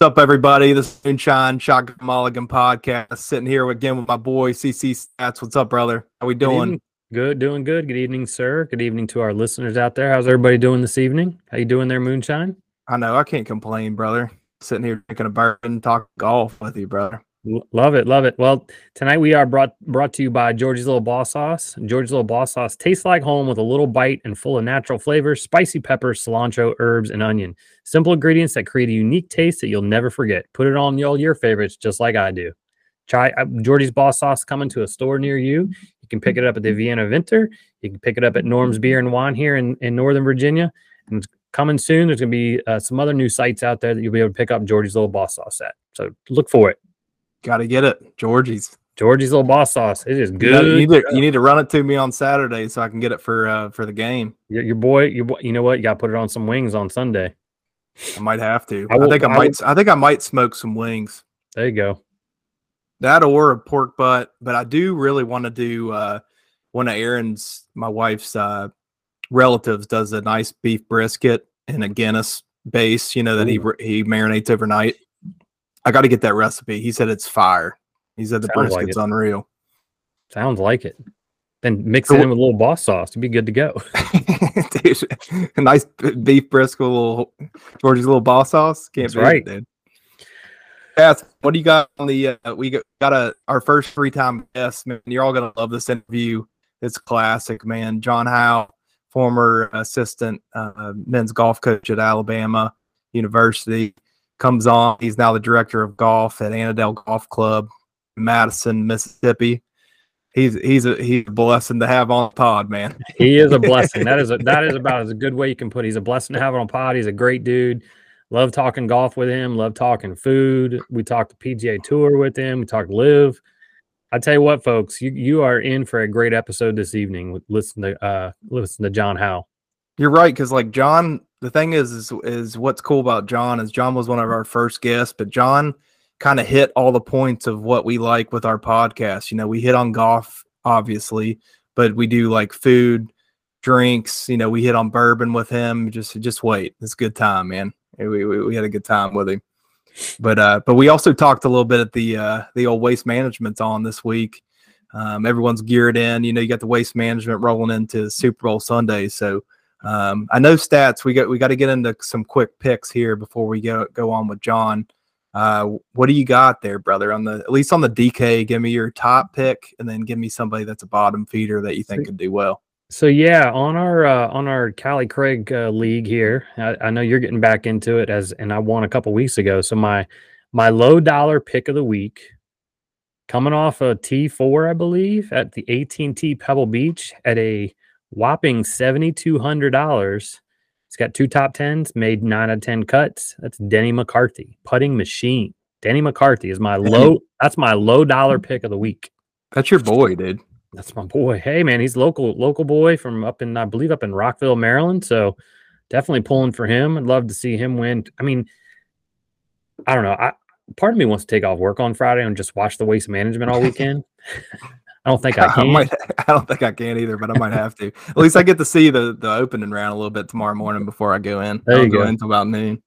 What's up, everybody? This is Moonshine Shotgun Mulligan podcast. Sitting here again with my boy CC Stats. What's up, brother? How we doing? evening. Good, doing good. Good evening, sir. Good evening to our listeners out there. How's everybody doing this evening? How you doing there, Moonshine? I know I can't complain, brother. Sitting here drinking a bourbon, talk golf with you, brother. Love it, love it. Well, tonight we are brought brought to you by George's Little Boss Sauce. George's Little Boss Sauce tastes like home with a little bite and full of natural flavors, spicy pepper, cilantro, herbs, and onion. Simple ingredients that create a unique taste that you'll never forget. Put it on all your favorites, just like I do. Try uh, Georgie's Boss Sauce coming to a store near you. You can pick it up at the Vienna Vintner. You can pick it up at Norm's Beer and Wine here in, in Northern Virginia. And coming soon. There's going to be uh, some other new sites out there that you'll be able to pick up George's Little Boss Sauce at. So look for it. Got to get it, Georgie's. Georgie's Little Boss Sauce. It is good. you need to, you need to run it to me on Saturday so I can get it for uh, for the game. Your, your boy, your boy, you know what? You got to put it on some wings on Sunday. I might have to. I I, think I I might. I think I might smoke some wings. There you go. That or a pork butt, but I do really want to do uh one of Aaron's, my wife's uh relatives does a nice beef brisket in a Guinness base, you know, that he Ooh. he marinates overnight. I got to get that recipe. He said it's fire. He said the Sounds brisket's it. unreal. Sounds like it. Then mix So it in with a little boss sauce to be good to go. dude, a nice beef brisket, little George's little boss sauce. Can't That's beat it, right. dude. Cass, what do you got on the? Uh, we got, got a our first three time guest. Man, you're all gonna love this interview. It's classic, man. John Howe, former assistant uh, men's golf coach at Alabama University, comes on. He's now the director of golf at Annandale Golf Club, Madison, Mississippi. He's he's a he's a blessing to have on pod, man. he is a blessing. That is a, that is about as a good way you can put. it. He's a blessing to have on pod. He's a great dude. Love talking golf with him. Love talking food. We talked the PGA Tour with him. We talked LIV. I tell you what, folks, you you are in for a great episode this evening. Listen to uh listen to John Howe. You're right, because like John, the thing is, is, is what's cool about John is John was one of our first guests, but John kind of hit all the points of what we like with our podcast. You know, we hit on golf, obviously, but we do like food, drinks. You know, we hit on bourbon with him. Just, just wait, it's a good time, man. We, we, we had a good time with him. But uh, but we also talked a little bit at the uh, the old waste management's on this week. Um, everyone's geared in. You know, you got the waste management rolling into Super Bowl Sunday, so um, I know stats. We got we got to get into some quick picks here before we go go on with John. Uh, what do you got there, brother? On the at least on the DK, give me your top pick, and then give me somebody that's a bottom feeder that you think could do well. So yeah, on our uh, on our Callie Craig uh, league here, I, I know you're getting back into it as, and I won a couple weeks ago. So my my low dollar pick of the week, coming off a T four, I believe, at the AT&T Pebble Beach at a whopping seventy two hundred dollars. It's got two top tens, made nine out of ten cuts. That's Denny McCarthy, putting machine. Denny McCarthy is my low. That's my low dollar mm-hmm. pick of the week. That's your boy, dude. That's my boy. Hey man, he's local local boy from up in I believe up in Rockville, Maryland. So definitely pulling for him. I'd love to see him win. I mean, I don't know. I part of me wants to take off work on Friday and just watch the waste management all weekend. I don't think I I, can. might. I don't think I can either, but I might have to. At least I get to see the the opening round a little bit tomorrow morning before I go in. There I you go go. in until about noon.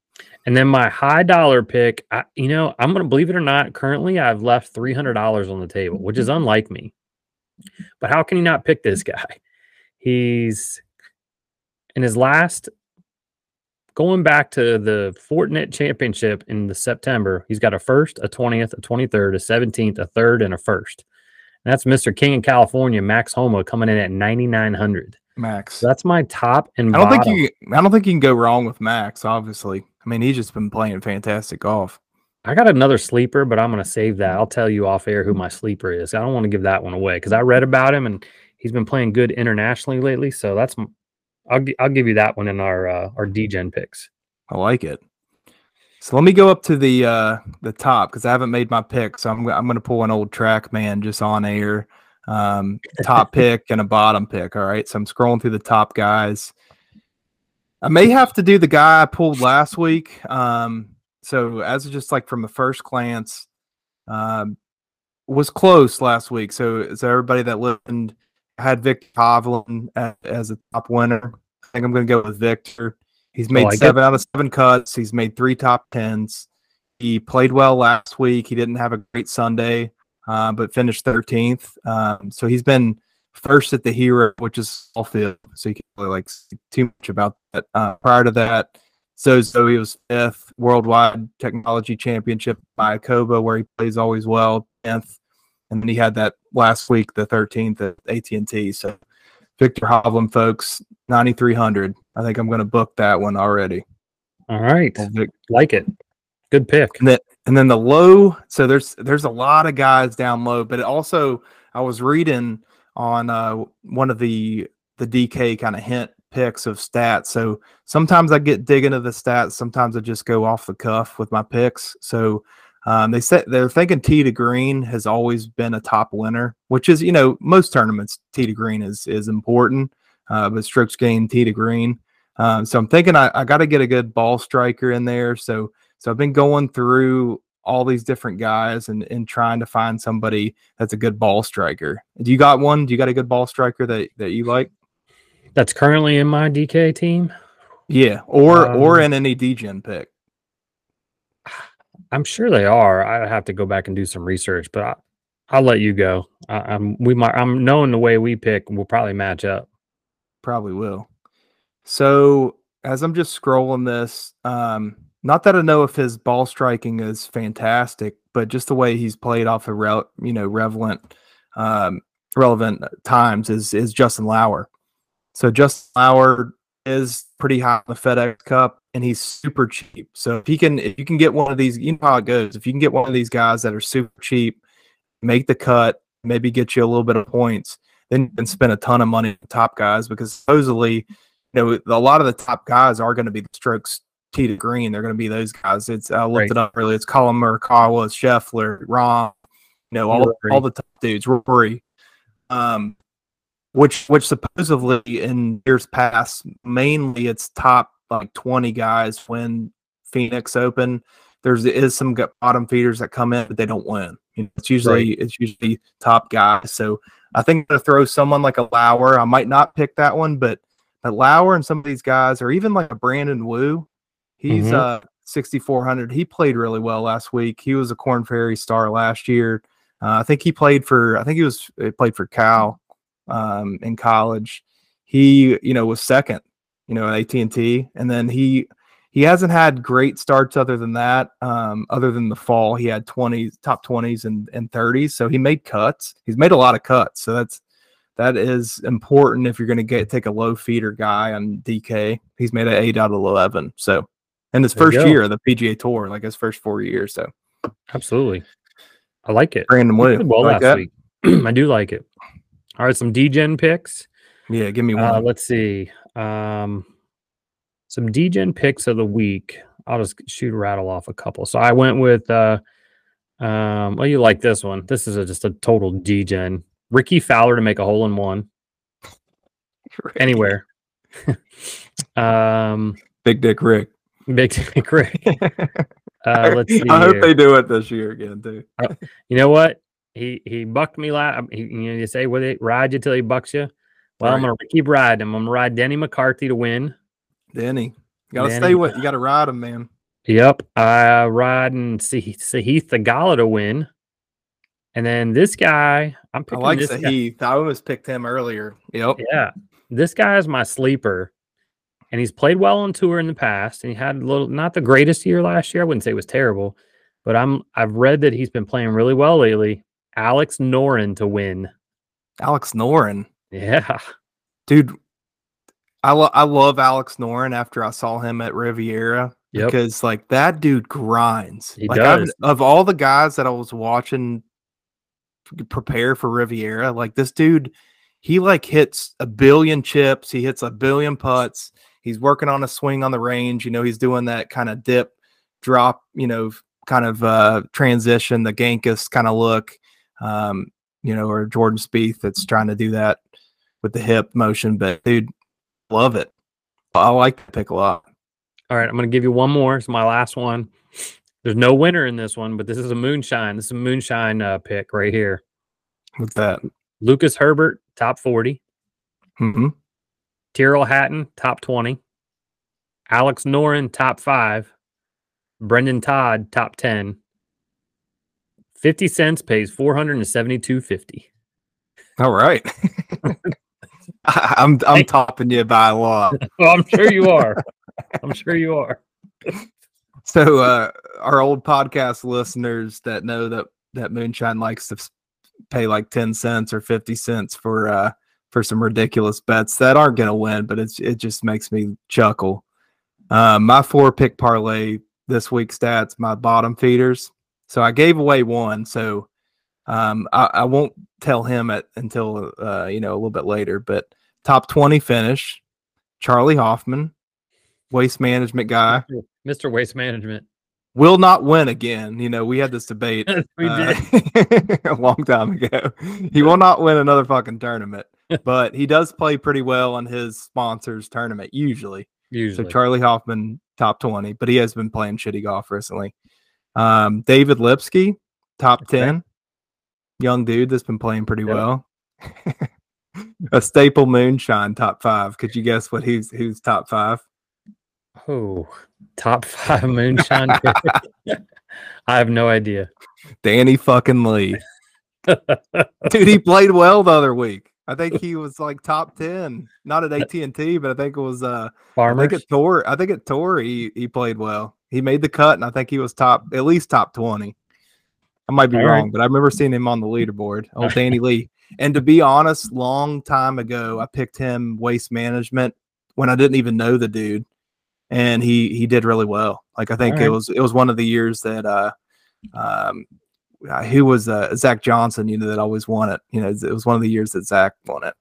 And then my high dollar pick, I, you know, I'm gonna believe it or not. Currently, I've left three hundred dollars on the table, which is unlike me. But how can you not pick this guy? He's in his last, going back to the Fortinet Championship in the September. He's got a first, a twentieth, a twenty third, a seventeenth, a third, and a first. That's Mr. King in California, Max Homa, coming in at ninety nine hundred. Max. So that's my top and I don't think you. I don't think you can go wrong with Max. Obviously, I mean he's just been playing fantastic golf. I got another sleeper, but I'm going to save that. I'll tell you off air who my sleeper is. I don't want to give that one away because I read about him and he's been playing good internationally lately. So that's I'll I'll give you that one in our uh, our DGen picks. I like it. So let me go up to the uh the top because I haven't made my pick. So I'm I'm gonna pull an old track man just on air. Um, top pick and a bottom pick. All right. So I'm scrolling through the top guys. I may have to do the guy I pulled last week. Um, so as just like from the first glance, um, was close last week. So so everybody that listened had Viktor Hovland a- as a top winner. I think I'm going to go with Viktor. He's made seven out of seven cuts. He's made three top tens. He played well last week. He didn't have a great Sunday, uh, but finished 13th. Um, so he's been first at the hero, which is all field. So you can't really like too much about that. Uh, prior to that, so he was fifth worldwide technology championship Mayakoba, where he plays always well, 10th, and then he had that last week, the 13th at AT and T. So Viktor Hovland, folks, 9300. I think I'm going to book that one already. All right, like it. Good pick. And then, and then the low. So there's there's a lot of guys down low, but it also I was reading on uh, one of the the DK kind of hint picks of stats. So sometimes I get dig into the stats. Sometimes I just go off the cuff with my picks. So um, they said they're thinking T to green has always been a top winner, which is you know most tournaments T to green is is important, uh, but strokes gained tee to green. Um, so I'm thinking I, I got to get a good ball striker in there. So so I've been going through all these different guys and, and trying to find somebody that's a good ball striker. Do you got one? Do you got a good ball striker that, that you like? That's currently in my DK team. Yeah, or um, or in any DGen pick. I'm sure they are. I have to go back and do some research, but I, will let you go. I, am we might. I'm knowing the way we pick will probably match up. Probably will. So as I'm just scrolling this, um, not that I know if his ball striking is fantastic, but just the way he's played off of rel- you know relevant um, relevant times is is Justin Lower. So Justin Lower is pretty high on the FedEx Cup, and he's super cheap. So if he can, if you can get one of these, you know how it goes. If you can get one of these guys that are super cheap, make the cut, maybe get you a little bit of points, then you can spend a ton of money on top guys because supposedly, you know, a lot of the top guys are going to be the strokes tee to green. They're going to be those guys. It's I looked right. it up earlier. It's Collin Morikawa, Scheffler, Rahm, you know, all all the top dudes, Rory. Um, which which supposedly in years past, mainly it's top like 20 guys when Phoenix Open. There's is some bottom feeders that come in, but they don't win. You know, it's usually right. it's usually top guys. So I think I'm gonna throw someone like a Lower. I might not pick that one, but but Lower and some of these guys, or even like a Brandon Wu, he's mm-hmm. uh 6400. He played really well last week. He was a Korn Ferry star last year. Uh, I think he played for. I think he was he played for Cal um, in college. He, you know, was second, you know, at AT and T, and then he he hasn't had great starts other than that. Um, other than the fall, he had 20s, top 20s and, and 30s. So he made cuts. He's made a lot of cuts. So that's that is important if you're going to get take a low feeder guy on DK. He's made an eight out of 11. So in his there first year of the PGA Tour, like his first four years. So absolutely, I like it. Brandon Wu, well like last week. I do like it. All right, some DGen picks. Yeah, give me uh, one. Uh, let's see. Um, some DGen picks of the week. I'll just shoot rattle off a couple. So I went with uh um well you like this one. This is a, just a total DGen. Rickie Fowler to make a hole in one. Anywhere. um Big Dick Rick. Big Dick Rick. uh, let's see. I hope they do it this year again too. uh, you know what? he he bucked me last. He, you know, you say, "With it ride you till he bucks you?" Well, right. I'm gonna keep riding him. I'm gonna ride Denny McCarthy to win. Denny, you gotta Denny. stay with. You gotta ride him, man. Yep, I ride and see Sahith Theegala to win, and then this guy. I'm picking. I like Sahith. I always picked him earlier. Yep. Yeah, this guy is my sleeper, and he's played well on tour in the past, and he had a little not the greatest year last year. I wouldn't say it was terrible, but I'm I've read that he's been playing really well lately. Alex Noren to win. Alex Noren. Yeah. Dude, I, lo- I love Alex Noren after I saw him at Riviera yep. because like that dude grinds. He like does. I've, of all the guys that I was watching prepare for Riviera, like this dude, he like hits a billion chips, he hits a billion putts. He's working on a swing on the range. You know, he's doing that kind of dip, drop, you know, kind of uh transition, the Gankas kind of look um, you know, or Jordan Spieth that's trying to do that with the hip motion. But dude, love it. I like the pick a lot. All right, I'm going to give you one more. It's my last one. There's no winner in this one, but this is a moonshine. This is a moonshine uh, pick right here. What's that? Lucas Herbert, top 40. Mm-hmm. Tyrrell Hatton, top 20. Alex Noren, top five. Brendan Todd, top 10. 50 cents pays 472.50. All right. I'm I'm Hey. topping you by a lot. Well, I'm sure you are. I'm sure you are. So uh our old podcast listeners that know that that moonshine likes to pay like 10 cents or 50 cents for uh for some ridiculous bets that aren't going to win but it's it just makes me chuckle um my four pick parlay this week stats my bottom feeders so i gave away one so um i, I won't tell him it until uh you know a little bit later but top 20 finish charley hoffman waste management guy Mr. Waste Management. will not win again. You know, we had this debate we uh, did. a long time ago. He will not win another fucking tournament, but he does play pretty well on his sponsors tournament usually. Usually. So Charley Hoffman top 20, but he has been playing shitty golf recently. Um, David Lipsky top Okay. 10. Young dude that's been playing pretty Yep. well. a staple moonshine top 5. Could you guess what he's who's top 5? oh, top five moonshine. I have no idea. Danny fucking Lee. Dude, he played well the other week. I think he was like top ten, not at AT and T, but I think it was. uh I think at Tor. I think at Tor he he played well. He made the cut, and I think he was top at least top twenty. I might be All right. wrong, but I remember seeing him on the leaderboard. Old Danny Lee. And to be honest, long time ago, I picked him waste management when I didn't even know the dude, and he he did really well. Like I think All it right. was it was one of the years that uh um uh, who was uh, Zach Johnson, you know, that always won it. You know, it was one of the years that Zach won it.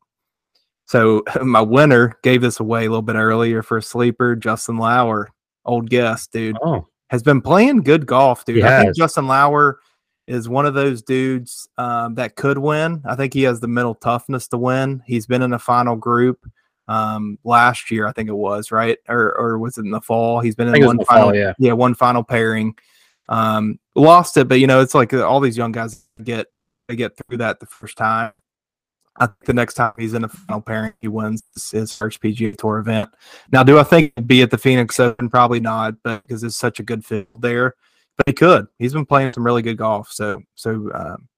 So my winner gave this away a little bit earlier for a sleeper, Justin Lower, old guest, dude, oh, has been playing good golf, dude. He I think. Justin Lower is one of those dudes um, that could win. I think he has the mental toughness to win. He's been in a final group um, last year, I think it was right, or or was it in the fall? He's been in one final, fall, yeah. yeah, one final pairing. Um, lost it, but you know, it's like uh, all these young guys get they get through that the first time. I think the next time he's in a final pairing, he wins his first PGA Tour event. Now, do I think he'd be at the Phoenix Open? Probably not, but because it's such a good field there. He could. He's been playing some really good golf. So, so um,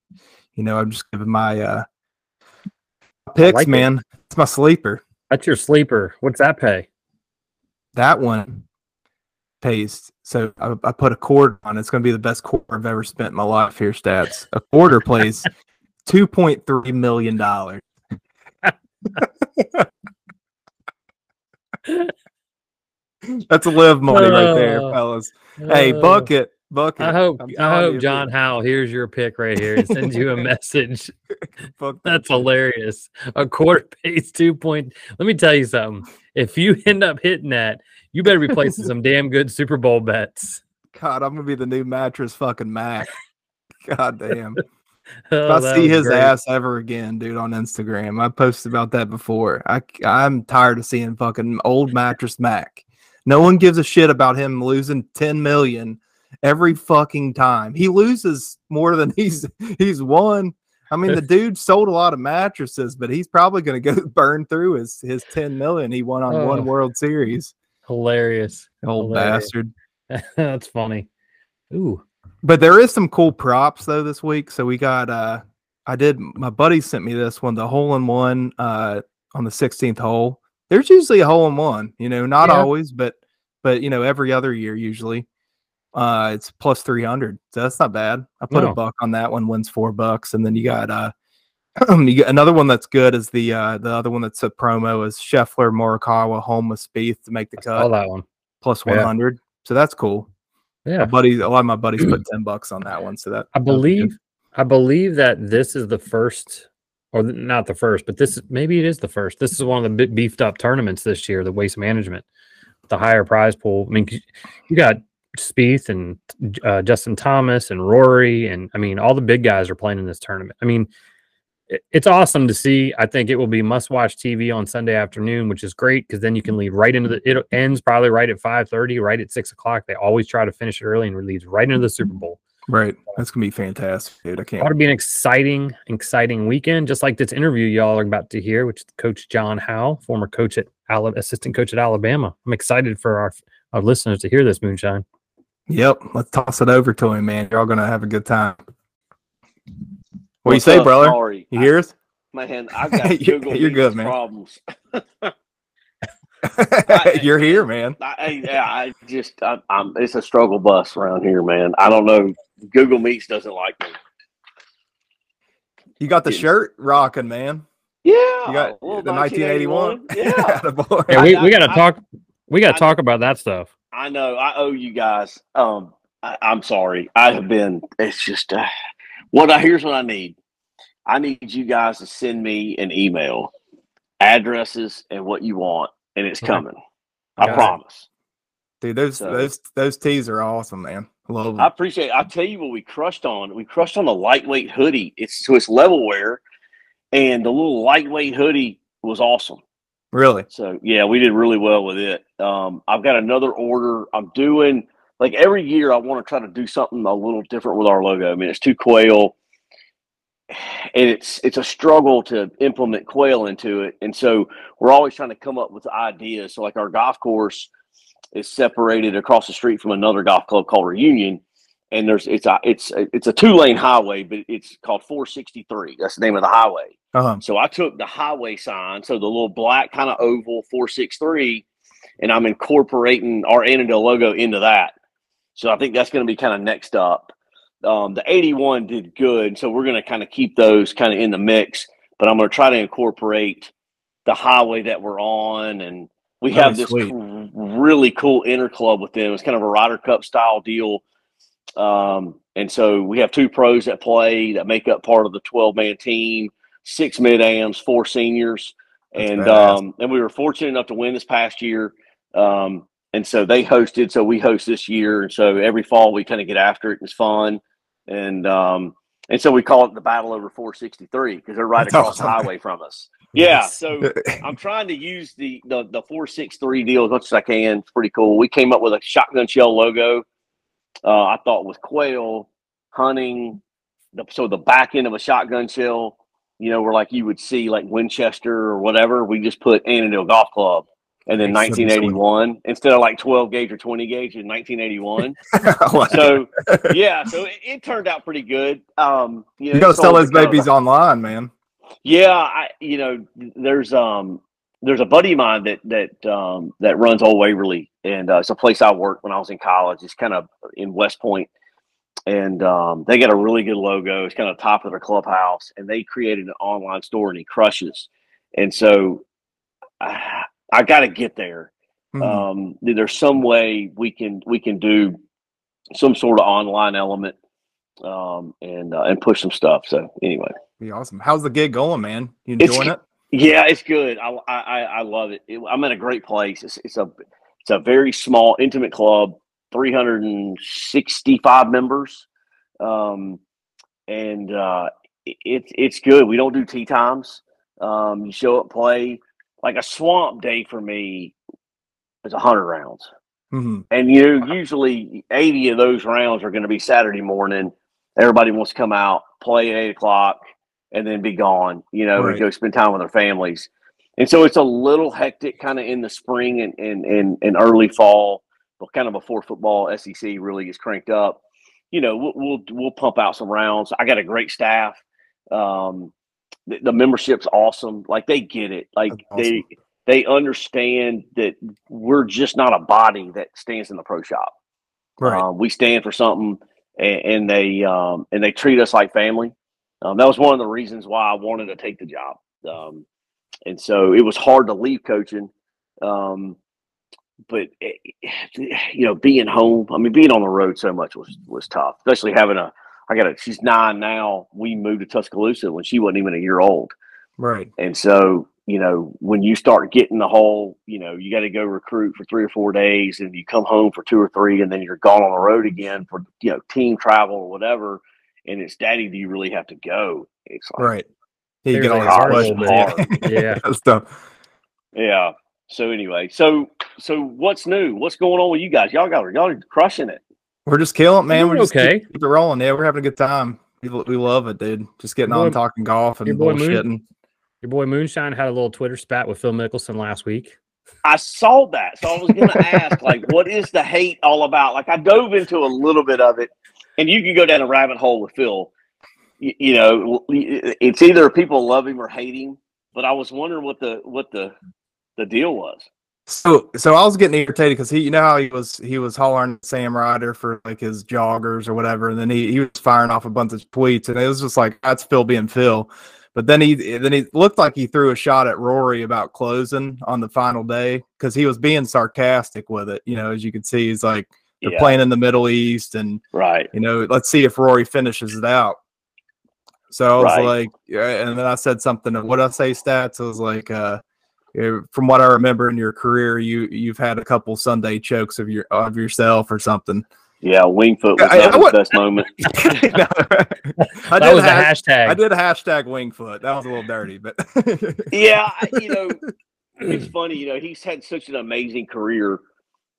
you know, I'm just giving my uh, picks, like it. man. It's my sleeper. that's your sleeper. What's that pay? That one pays. So I, I put a quarter on. it. It's going to be the best quarter I've ever spent in my life. Here, stats. A quarter plays two point three million dollars. That's a live money right there, Uh, fellas. Hey, Uh, bucket, bucket. I hope I hope John Howell hears your pick right here and sends you a message. That's hilarious. A quarter pays two point. Let me tell you something. If you end up hitting that, you better be placing some damn good Super Bowl bets. God, I'm gonna be the new mattress fucking Mac. God damn. Oh, if I see his great. ass ever again, dude, on Instagram, I posted about that before. I I'm tired of seeing fucking old mattress Mac. No one gives a shit about him losing 10 million every fucking time. He loses more than he's he's won. I mean, the dude sold a lot of mattresses, but he's probably gonna go burn through his his 10 million he won on Oh. one World Series. Hilarious. Old Hilarious. bastard. That's funny. Ooh. But there is some cool props though this week. So we got uh I did my buddy sent me this one, the hole in one uh on the 16th hole. There's usually a hole in one, you know, not Yeah. always, but but you know, every other year usually. Uh it's plus 300. So that's not bad. I put No. a buck on that one, wins 4 bucks and then you got uh you got another one that's good is the uh the other one that's a promo is Scheffler Morikawa Homa with Spieth to make the cut. All that one. plus Yeah. 100. So that's cool. My Yeah. buddies, a lot of my buddies put 10 bucks on that one. So that I that was good. believe I believe that this is the first or not the first, but this maybe it is the first. This is one of the beefed up tournaments this year, the waste management, the higher prize pool. I mean, you got Spieth and uh, Justin Thomas and Rory, and I mean, all the big guys are playing in this tournament. I mean, it- it's awesome to see. I think it will be must watch TV on Sunday afternoon, which is great because then you can lead right into the. It ends probably right at five thirty, right at six o'clock. They always try to finish it early and leads right into the Super Bowl. Right. That's gonna be fantastic, dude. I can't Ought to be an exciting, exciting weekend, just like this interview y'all are about to hear, which is Coach John Howe, former coach at Ala- assistant coach at Alabama. I'm excited for our our listeners to hear this moonshine. Yep. Let's toss it over to him, man. You're all gonna have a good time. What do you say, up, brother? Sorry. You hear us? Man, I've got Google you're good, man. problems. You're here, man. I, I, yeah, I just, I, I'm, it's a struggle bus around here, man. I don't know. Google Meets doesn't like me. You got the Yes. shirt rocking, man. Yeah, You got a the 1981. Yeah, Yeah, we, we got to talk. We got to talk about that stuff. I know. I owe you guys. Um, I, I'm sorry. I have been. It's just uh, what I. Here's what I need. I need you guys to send me an email, addresses, and what you want, and it's Okay. coming. I Got it. promise. Dude, those So- those those tees are awesome, man. I love them. I appreciate. It. I'll tell you what we crushed on. We crushed on the lightweight hoodie. It's so it's Levelwear, and the little lightweight hoodie was awesome. Really. So yeah, we did really well with it. Um, I've got another order. I'm doing like every year. I want to try to do something a little different with our logo. I mean, it's too quail, and it's it's a struggle to implement quail into it. And so we're always trying to come up with ideas. So like our golf course is separated across the street from another golf club called Reunion. And there's it's a it's a, it's a two lane highway, but it's called 463. That's the name of the highway. Uh-huh. So I took the highway sign, so the little black kind of oval 463, and I'm incorporating our Annandale logo into that. So I think that's going to be kind of next up. Um, the 81 did good, so we're going to kind of keep those kind of in the mix, but I'm going to try to incorporate the highway that we're on, and we have this really cool inner club with them. It's kind of a Ryder Cup style deal. Um, and so we have two pros that play that make up part of the 12 man team, six mid ams, four seniors. That's and badass. um, and we were fortunate enough to win this past year. Um, and so they hosted, so we host this year. And so every fall we kind of get after it. It's fun. And um, and so we call it the battle over 463 because they're right That's across the highway from us. Yeah. So I'm trying to use the the the four six three deal as much as I can. It's pretty cool. We came up with a shotgun shell logo. Uh, I thought with quail hunting, the, so the back end of a shotgun shell, you know, where like you would see like Winchester or whatever. We just put Annandale Golf Club, and then That'd be sweet. 1981 instead of like 12 gauge or 20 gauge in 1981. I so yeah, so it, it turned out pretty good. Um, you, know, you gotta sell those kind of babies online, man. yeah, I you know there's um there's a buddy of mine that that um that runs Old Waverly, and uh, it's a place I worked when I was in college. It's kind of in West Point, and um, they got a really good logo. It's kind of top of their clubhouse, and they created an online store, and he crushes. And so I, I got to get there. Mhm. Um, there's some way we can we can do some sort of online element um, and uh, and push some stuff. So anyway. Be awesome. How's the gig going, man? You It's- it? Yeah, it's good. I I, I- I love it. It- I'm in a great place. It's, it's a it's a very small, intimate club, 365 members, um, and uh, it, it's it's good. We don't do tee times. Um, you show up, play like a swamp day for me is hundred rounds, hmm and you know, usually 80 of those rounds are going to be Saturday morning. Everybody wants to come out, play at eight o'clock, and then be gone. You know, Right. and go spend time with their families. And so it's a little hectic, kind of in the spring and and and, and early fall, kind of before football SEC really gets cranked up. You know, we'll we'll, we'll pump out some rounds. I got a great staff. Um, the, the membership's awesome. Like they get it. Like That's they they understand that we're just not a body that stands in the pro shop. Right. Um, we stand for something, and, and they um, and they treat us like family. Um, that was one of the reasons why I wanted to take the job. Um, and so it was hard to leave coaching, um, but eh, you know, being home. I mean, being on the road so much was was tough, especially having a. I got a. She's nine now. We moved to Tuscaloosa when she wasn't even a year old. right. And so, you know, when you start getting the whole, you know, you got to go recruit for three or four days and you come home for two or three and then you're gone on the road again for, you know, team travel or whatever. And it's daddy, do you really have to go? It's like, Right. Yeah, you get all a these hard hard. Yeah. That's tough. yeah. So anyway, so, so what's new? What's going on with you guys? Y'all got, y'all are crushing it. We're just killing, it, man. Doing We're just okay. keep, keep it rolling. Yeah, we're having a good time. We, we love it, dude. Just getting Your on, talking golf and your boy Moon- Your boy Moonshine had a little Twitter spat with Phil Mickelson last week. I saw that, so I was going to ask, like, what is the hate all about? Like, I dove into a little bit of it, and you can go down a rabbit hole with Phil. You, you know, it's either people love him or hate him. But I was wondering what the what the the deal was. So, so I was getting irritated because he, you know, how he was he was hollering at Sam Ryder for like his joggers or whatever, and then he he was firing off a bunch of tweets, and it was just like that's Phil being Phil. But then he then he looked like he threw a shot at Rory about closing on the final day because he was being sarcastic with it. You know, as you can see, he's like they're yeah. playing in the Middle East, and right, you know, let's see if Rory finishes it out. So I was right. like, yeah, and then I said something. What I say, stats? I was like, uh, from what I remember in your career, you you've had a couple Sunday chokes of your of yourself or something. Yeah, Winged Foot was I, I, best moment. no, I that was hash, a hashtag. I did a hashtag Winged Foot. That was a little dirty, but yeah, you know, it's funny. You know, he's had such an amazing career.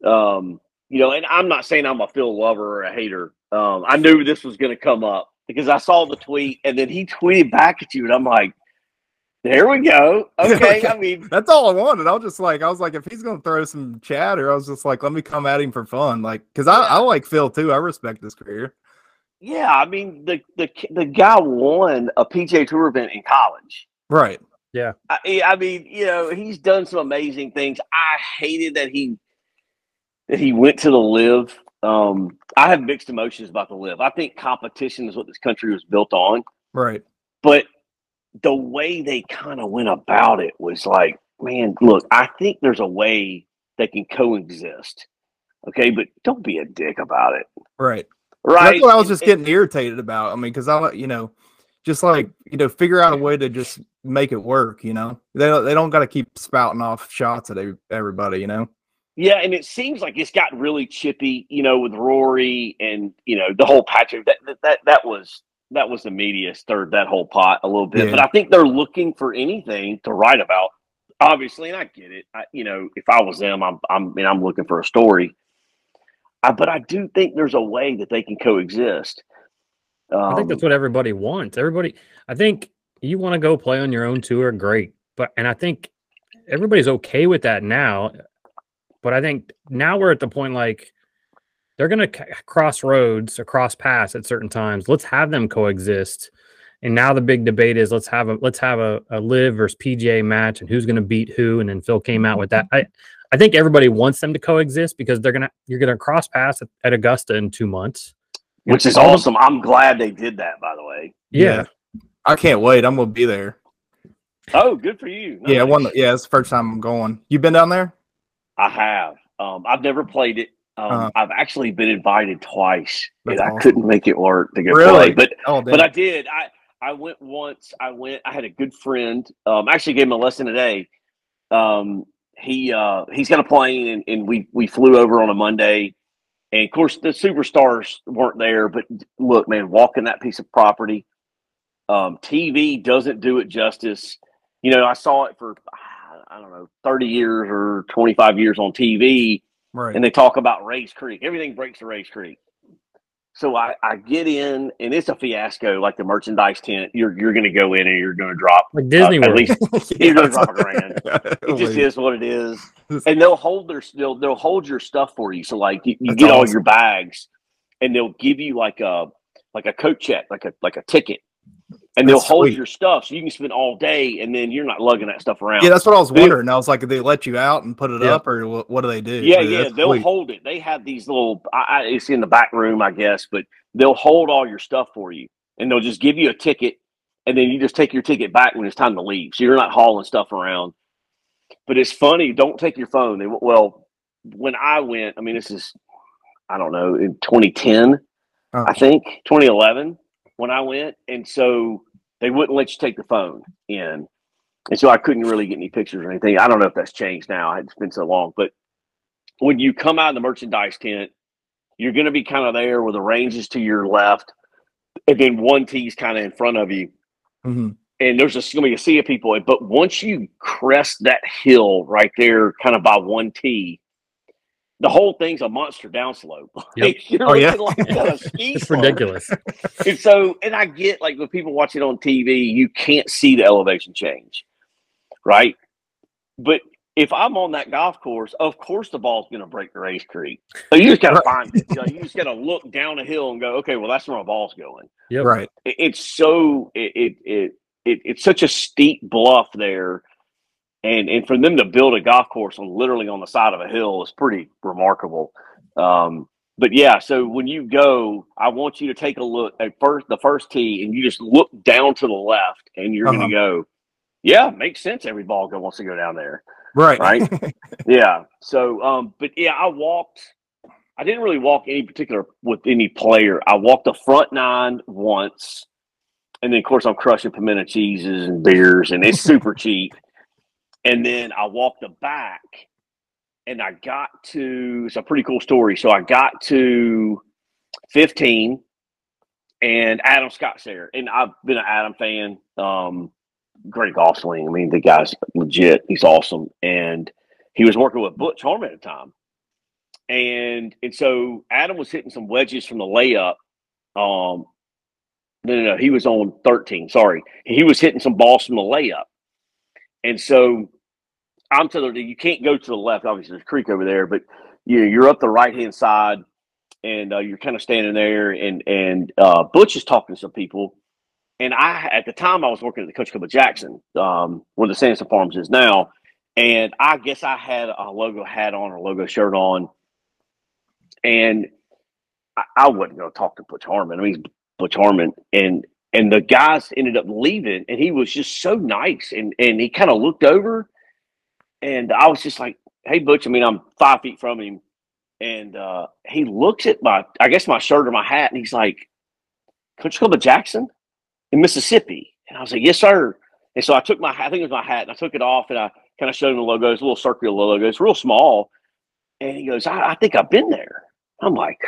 Um, you know, and I'm not saying I'm a Phil lover or a hater. Um, I knew this was going to come up because I saw the tweet, and then he tweeted back at you, and I'm like, there we go. Okay, I mean that's all I wanted. I was just like, I was like, if he's gonna throw some chatter, I was just like, let me come at him for fun, like, because I, I like Phil too. I respect his career. Yeah, I mean the the the guy won a PGA Tour event in college. Right. Yeah. I, I mean, you know, he's done some amazing things. I hated that he that he went to the LIV. Um, I have mixed emotions about the LIV. I think competition is what this country was built on. Right. But the way they kind of went about it was like, man, look, I think there's a way they can coexist. Okay, but don't be a dick about it. Right. Right. That's what I was just getting irritated about. I mean, because I, you know, just like you know, figure out a way to just make it work. You know, they don't, they don't got to keep spouting off shots at everybody. You know. Yeah, and it seems like it's gotten really chippy. You know, with Rory and you know the whole Patrick. That that that was that was the media stirred that whole pot a little bit. Yeah. But I think they're looking for anything to write about. Obviously, and I get it. I, you know, if I was them, I'm, I'm, I mean, I'm looking for a story. I, but I do think there's a way that they can coexist. Um, I think that's um, what everybody wants. Everybody, I think you want to go play on your own tour, great. But and I think everybody's okay with that now. But I think now we're at the point like they're going to cross roads or cross paths at certain times. Let's have them coexist. And now the big debate is let's have a let's have a, a LIV versus PGA match and who's going to beat who. And then Phil came out with that. I I think everybody wants them to coexist because they're gonna you're gonna cross paths at, at Augusta in two months, which is awesome. I'm glad they did that. By the way, yeah, yeah. I can't wait. I'm gonna be there. Oh, good for you! Nice. Yeah, one. Yeah, it's the first time I'm going. You been down there? I have. Um, I've never played it. Um, uh, I've actually been invited twice, and awesome. I couldn't make it work to go really? play. But oh, but I did. I I went once. I went. I had a good friend. Um, actually gave him a lesson today. Um, he uh, he's got a plane, and, and we we flew over on a Monday. And of course, the superstars weren't there. But look, man, walking that piece of property, um, TV doesn't do it justice. You know, I saw it for I don't know, thirty years or twenty five years on TV Right. And they talk about Rae's Creek. Everything breaks to Rae's Creek. So I, I get in and it's a fiasco, like the merchandise tent. You're you're gonna go in and you're gonna drop like Disney uh, At least you're gonna drop a grand. it just is what it is. And they'll hold their they'll they'll hold your stuff for you. So like you, you get awesome. all your bags and they'll give you like a like a coat check, like a like a ticket and they'll hold your stuff so you can spend all day and then you're not lugging that stuff around. Yeah, that's what I was wondering. I was like, they let you out and put it up, or what, what, do they do? Yeah, yeah, they'll sweet. hold it. They have these little. I, I, it's in the back room, I guess, but they'll hold all your stuff for you, and they'll just give you a ticket, and then you just take your ticket back when it's time to leave. So you're not hauling stuff around. But it's funny. Don't take your phone. They, well, when I went, I mean, this is, I don't know, in 2010, I think 2011 when I went, and so they wouldn't let you take the phone in, and so I couldn't really get any pictures or anything. I don't know if that's changed now. It's been so long, but when you come out of the merchandise tent, you're going to be kind of there where the range is to your left, and then one tee's kind of in front of you. Mm-hmm. And there's just going to be a sea of people. But once you crest that hill right there, kind of by one tee, the whole thing's a monster downslope. Yep. You're oh, yeah? like a ski It's ridiculous. and so, and I get like when people watch it on TV, you can't see the elevation change, right? But if I'm on that golf course, of course the ball's going to break the Rae's Creek. So you just got to find it. You, know, you just got to look down a hill and go, okay, well that's where my ball's going. Yeah, Right. It, it's so it, it it it it's such a steep bluff there, and and for them to build a golf course on literally on the side of a hill is pretty remarkable. Um, but yeah, so when you go, I want you to take a look at first the first tee, and you just look down to the left, and you're Uh-huh. going to go, yeah, makes sense. Every ball go wants to go down there Right. right? yeah. So, um, but yeah, I walked. I didn't really walk any particular with any player. I walked the front nine once, and then of course I'm crushing pimento cheeses and beers, and it's super cheap. And then I walked the back, and I got to. It's a pretty cool story. So I got to 15, and Adam Scott's there, and I've been an Adam fan. Um, great golf swing. I mean, the guy's legit. He's awesome. And he was working with Butch Harmon at the time. And and so Adam was hitting some wedges from the layup. Um no, no, no, he was on 13. Sorry. He was hitting some balls from the layup. And so I'm to the you can't go to the left, obviously there's a creek over there, but you you're up the right hand side and uh, you're kind of standing there and and uh, Butch is talking to some people and I at the time I was working at the Country Club of Jackson, um, where the Sanderson Farms is now, and I guess I had a logo hat on or logo shirt on, and I, I wasn't going to talk to Butch Harmon. I mean, Butch Harmon, and and the guys ended up leaving, and he was just so nice, and and he kind of looked over, and I was just like, "Hey, Butch," I mean, I'm five feet from him, and uh, he looks at my, I guess my shirt or my hat, and he's like, "Country Club Jackson." in Mississippi. And I was like, yes, sir. And so I took my, I think it was my hat, and I took it off, and I kind of showed him the logo. It's a little circular logo. It's real small. And he goes, I, I think I've been there. I'm like?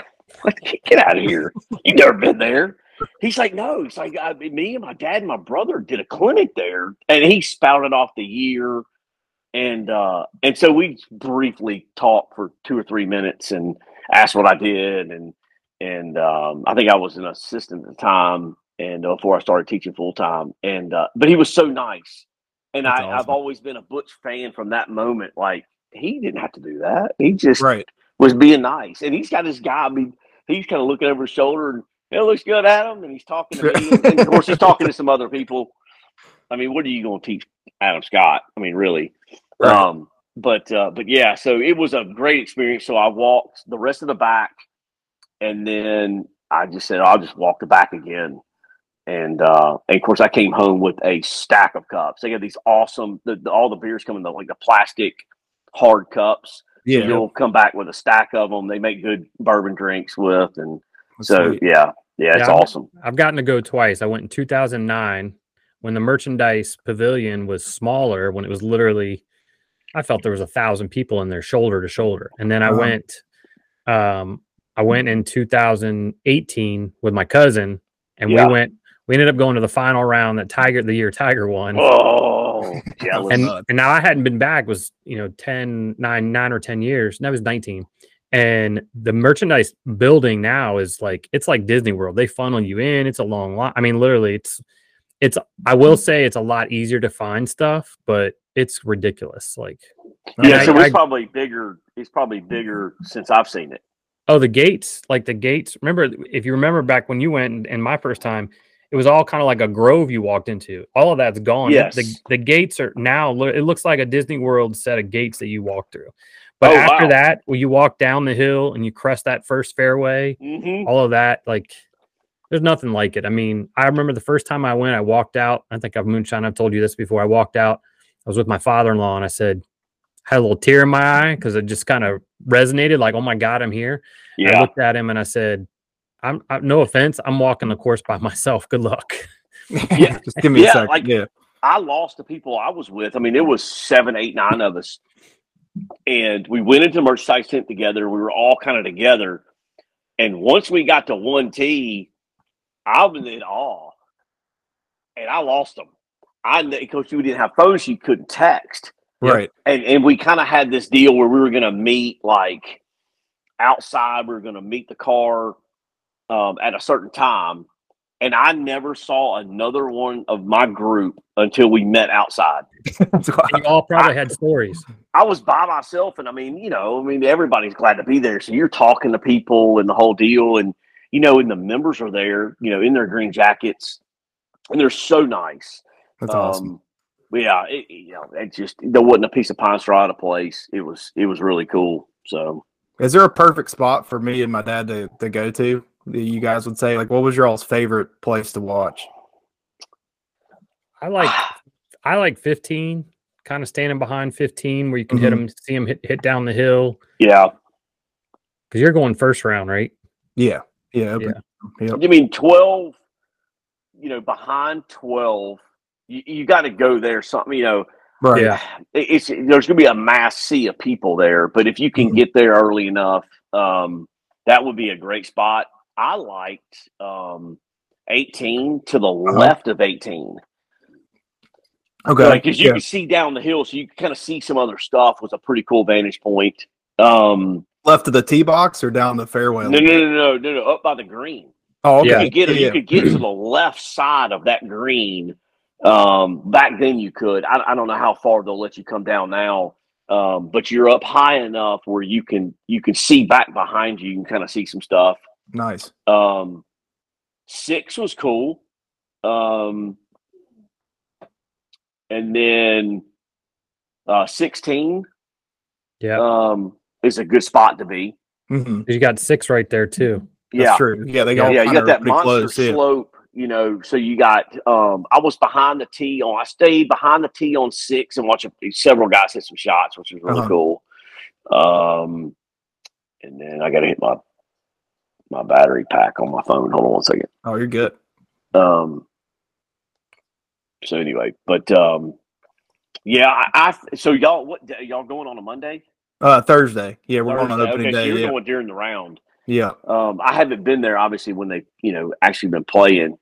Get out of here. You've never been there. He's like, no. He's like, I, me and my dad and my brother did a clinic there, and he spouted off the year, and uh, and so we briefly talked for two or three minutes and asked what I did, and and um, I think I was an assistant at the time, and uh, before I started teaching full time, and uh, but he was so nice, and That's I, I've always been a Butch fan from that moment. Like he didn't have to do that; he just Right. was being nice, and he's got this guy. I mean, he's kind of looking over his shoulder, and it looks good at him, and he's talking to me, and, and of course he's talking to some other people. I mean, what are you going to teach Adam Scott? I mean, really. Right. Um, but uh, but yeah, so it was a great experience. So I walked the rest of the back, and then I just said I'll just walk the back again. And uh, and of course, I came home with a stack of cups. They got these awesome. The, the, all the beers come in the like the plastic hard cups. Yeah. You'll come back with a stack of them. They make good bourbon drinks with, and so Sweet. yeah, yeah, it's Yeah. awesome. I've gotten to go twice. I went in 2009 when the merchandise pavilion was smaller, when it was literally, I felt there was a thousand people in there shoulder to shoulder. And then I went, um, I went in 2018 with my cousin, and Yeah. we went. We ended up going to the final round that Tiger, the year Tiger won. Oh, jealous. and and now I hadn't been back was you know 10 9 9 or 10 years and that was 19 and the merchandise building now is like it's like Disney World they funnel you in it's a long line I mean literally it's it's I will say it's a lot easier to find stuff but it's ridiculous like yeah, I- so it's I- probably bigger. It's probably bigger since I've seen it. oh the gates like the gates remember if you remember back when you went and my first time it was all kind of like a grove you walked into all of that's gone The- Yes. the, the gates are now it looks like a Disney World set of gates that you walk through but Oh, after wow. that when you walk down the hill and you crest that first fairway Mm-hmm. all of that like there's nothing like it i mean i remember the first time i went i walked out i think i've moonshine i've told you this before i walked out i was with my father-in-law and i said I had a little tear in my eye because it just kind of resonated like oh my god i'm here And I looked at him and i said i'm I, no offense i'm walking the course by myself good luck Yeah. Just give me a second. like- yeah. I lost the people I was with. I mean, it was seven, eight, nine of us, and we went into the merchandise tent together. We were all kind of together, and once we got to one T, I was in awe, and I lost them. I because we didn't have phones, you couldn't text. Right. and and we kind of had this deal where we were going to meet like outside. We were going to meet the car um, at a certain time, and I never saw another one of my group until we met outside. And you all probably had stories. I was by myself, and I mean, you know, I mean, everybody's glad to be there. So you're talking to people and the whole deal, and you know, and the members are there, you know, in their green jackets, and they're so nice. That's awesome. Um, but yeah, it, you know, it just there wasn't a piece of pine straw out of place. It was it was really cool. So Is there a perfect spot for me and my dad to, to go to? That you guys would say like, what was your all's favorite place to watch? I like I like 15, kind of standing behind 15 where you can hit them, see them hit, hit down the hill yeah, because you're going first round, right? Yeah, yeah, Yeah. Yep. I mean twelve. You know, behind twelve, you, you got to go there. Something you know, right. Yeah. it's there's going to be a mass sea of people there. But if you can Mhm. get there early enough, um, that would be a great spot. I liked um, 18 to the Uh-huh. left of 18. Okay. because you yeah. can see down the hill, so you can kind of see some other stuff. Was a pretty cool vantage point. Um, Left of the tee box or down the fairway? no, no, no, no, no, no, up by the green. Oh, okay. Yeah. You could get Yeah, you could get to the left side of that green. Um, back then you could. I, I don't know how far they'll let you come down now. Um, but you're up high enough where you can you can see back behind you. You can kind of see some stuff. Nice. Um, six was cool. Um, and then uh, sixteen Yeah. um, is a good spot to be. hmm you got six right there too. That's yeah, true. Yeah, they Yeah, all yeah, you got that monster close, yeah. slope. You know, so you got. Um, I was behind the tee on. I stayed behind the tee on six and watched a, several guys hit some shots, which was really Uh-huh. cool. Um, and then I got to hit my my battery pack on my phone. Hold on one second. Oh, you're good. Um, so anyway, but um, yeah, I, I so y'all what y'all going on a Monday? Uh, Thursday. Yeah, we're going on Thursday? opening okay, so you're Yeah. going during the round. yeah. Um, I haven't been there obviously when they you know actually been playing.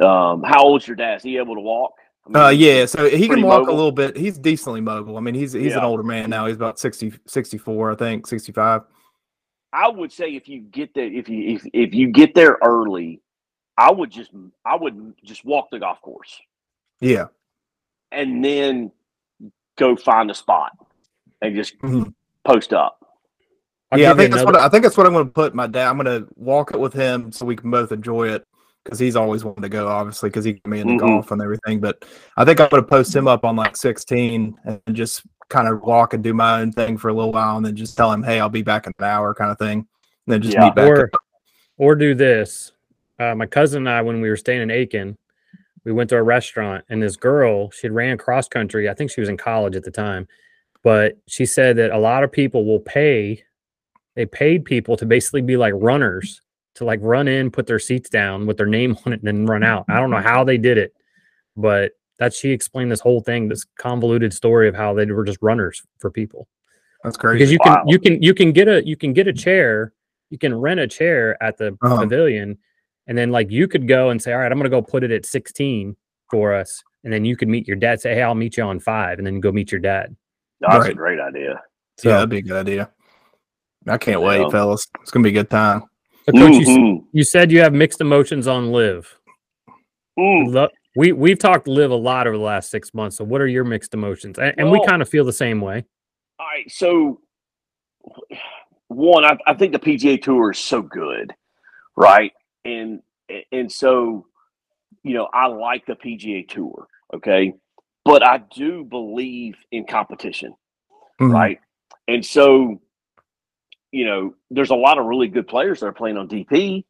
Um, how old's your dad? Is he able to walk? I mean, Uh, yeah, so he can walk mobile. a little bit. He's decently mobile. I mean, he's he's an older man now. He's about 60, 64, I think, 65. I would say if you get there, if you if, if you get there early, I would just I would just walk the golf course Yeah. and then go find a spot and just Mhm. Post up. I'll yeah, I think that's another- what I think that's what I'm going to put my dad. I'm going to walk it with him so we can both enjoy it because he's always wanted to go, obviously, because he can be into Mhm. golf and everything. But I think I'm going to post him up on like 16 and just kind of walk and do my own thing for a little while, and then just tell him, "Hey, I'll be back in an hour," kind of thing. And then just Yeah. meet back. or up. or do this. Uh, my cousin and I, when we were staying in Aiken, we went to a restaurant, and this girl, she ran cross country. I think she was in college at the time, but she said that a lot of people will pay. They paid people to basically be like runners to like run in, put their seats down with their name on it, and then run out. I don't know how they did it, but that she explained this whole thing, this convoluted story of how they were just runners for people That's crazy. because you Wow. can you can you can get a you can get a chair you can rent a chair at the Uh-huh. pavilion and then like you could go and say all right i'm gonna go put it at 16 for us and then you could meet your dad say hey i'll meet you on five and then go meet your dad That's a great idea. so, yeah, that'd be a good idea. I can't Yeah. wait, fellas. It's gonna be a good time. so coach you, s- Mhm. you said you have mixed emotions on LIV Mm. Lo- we we've talked live a lot over the last six months so what are your mixed emotions and, and we kind of feel the same way All right, so one, I, I think the PGA Tour is so good, right? And and so, you know, I like the PGA Tour, okay, but I do believe in competition, Mhm. right? And so, you know, there's a lot of really good players that are playing on DP,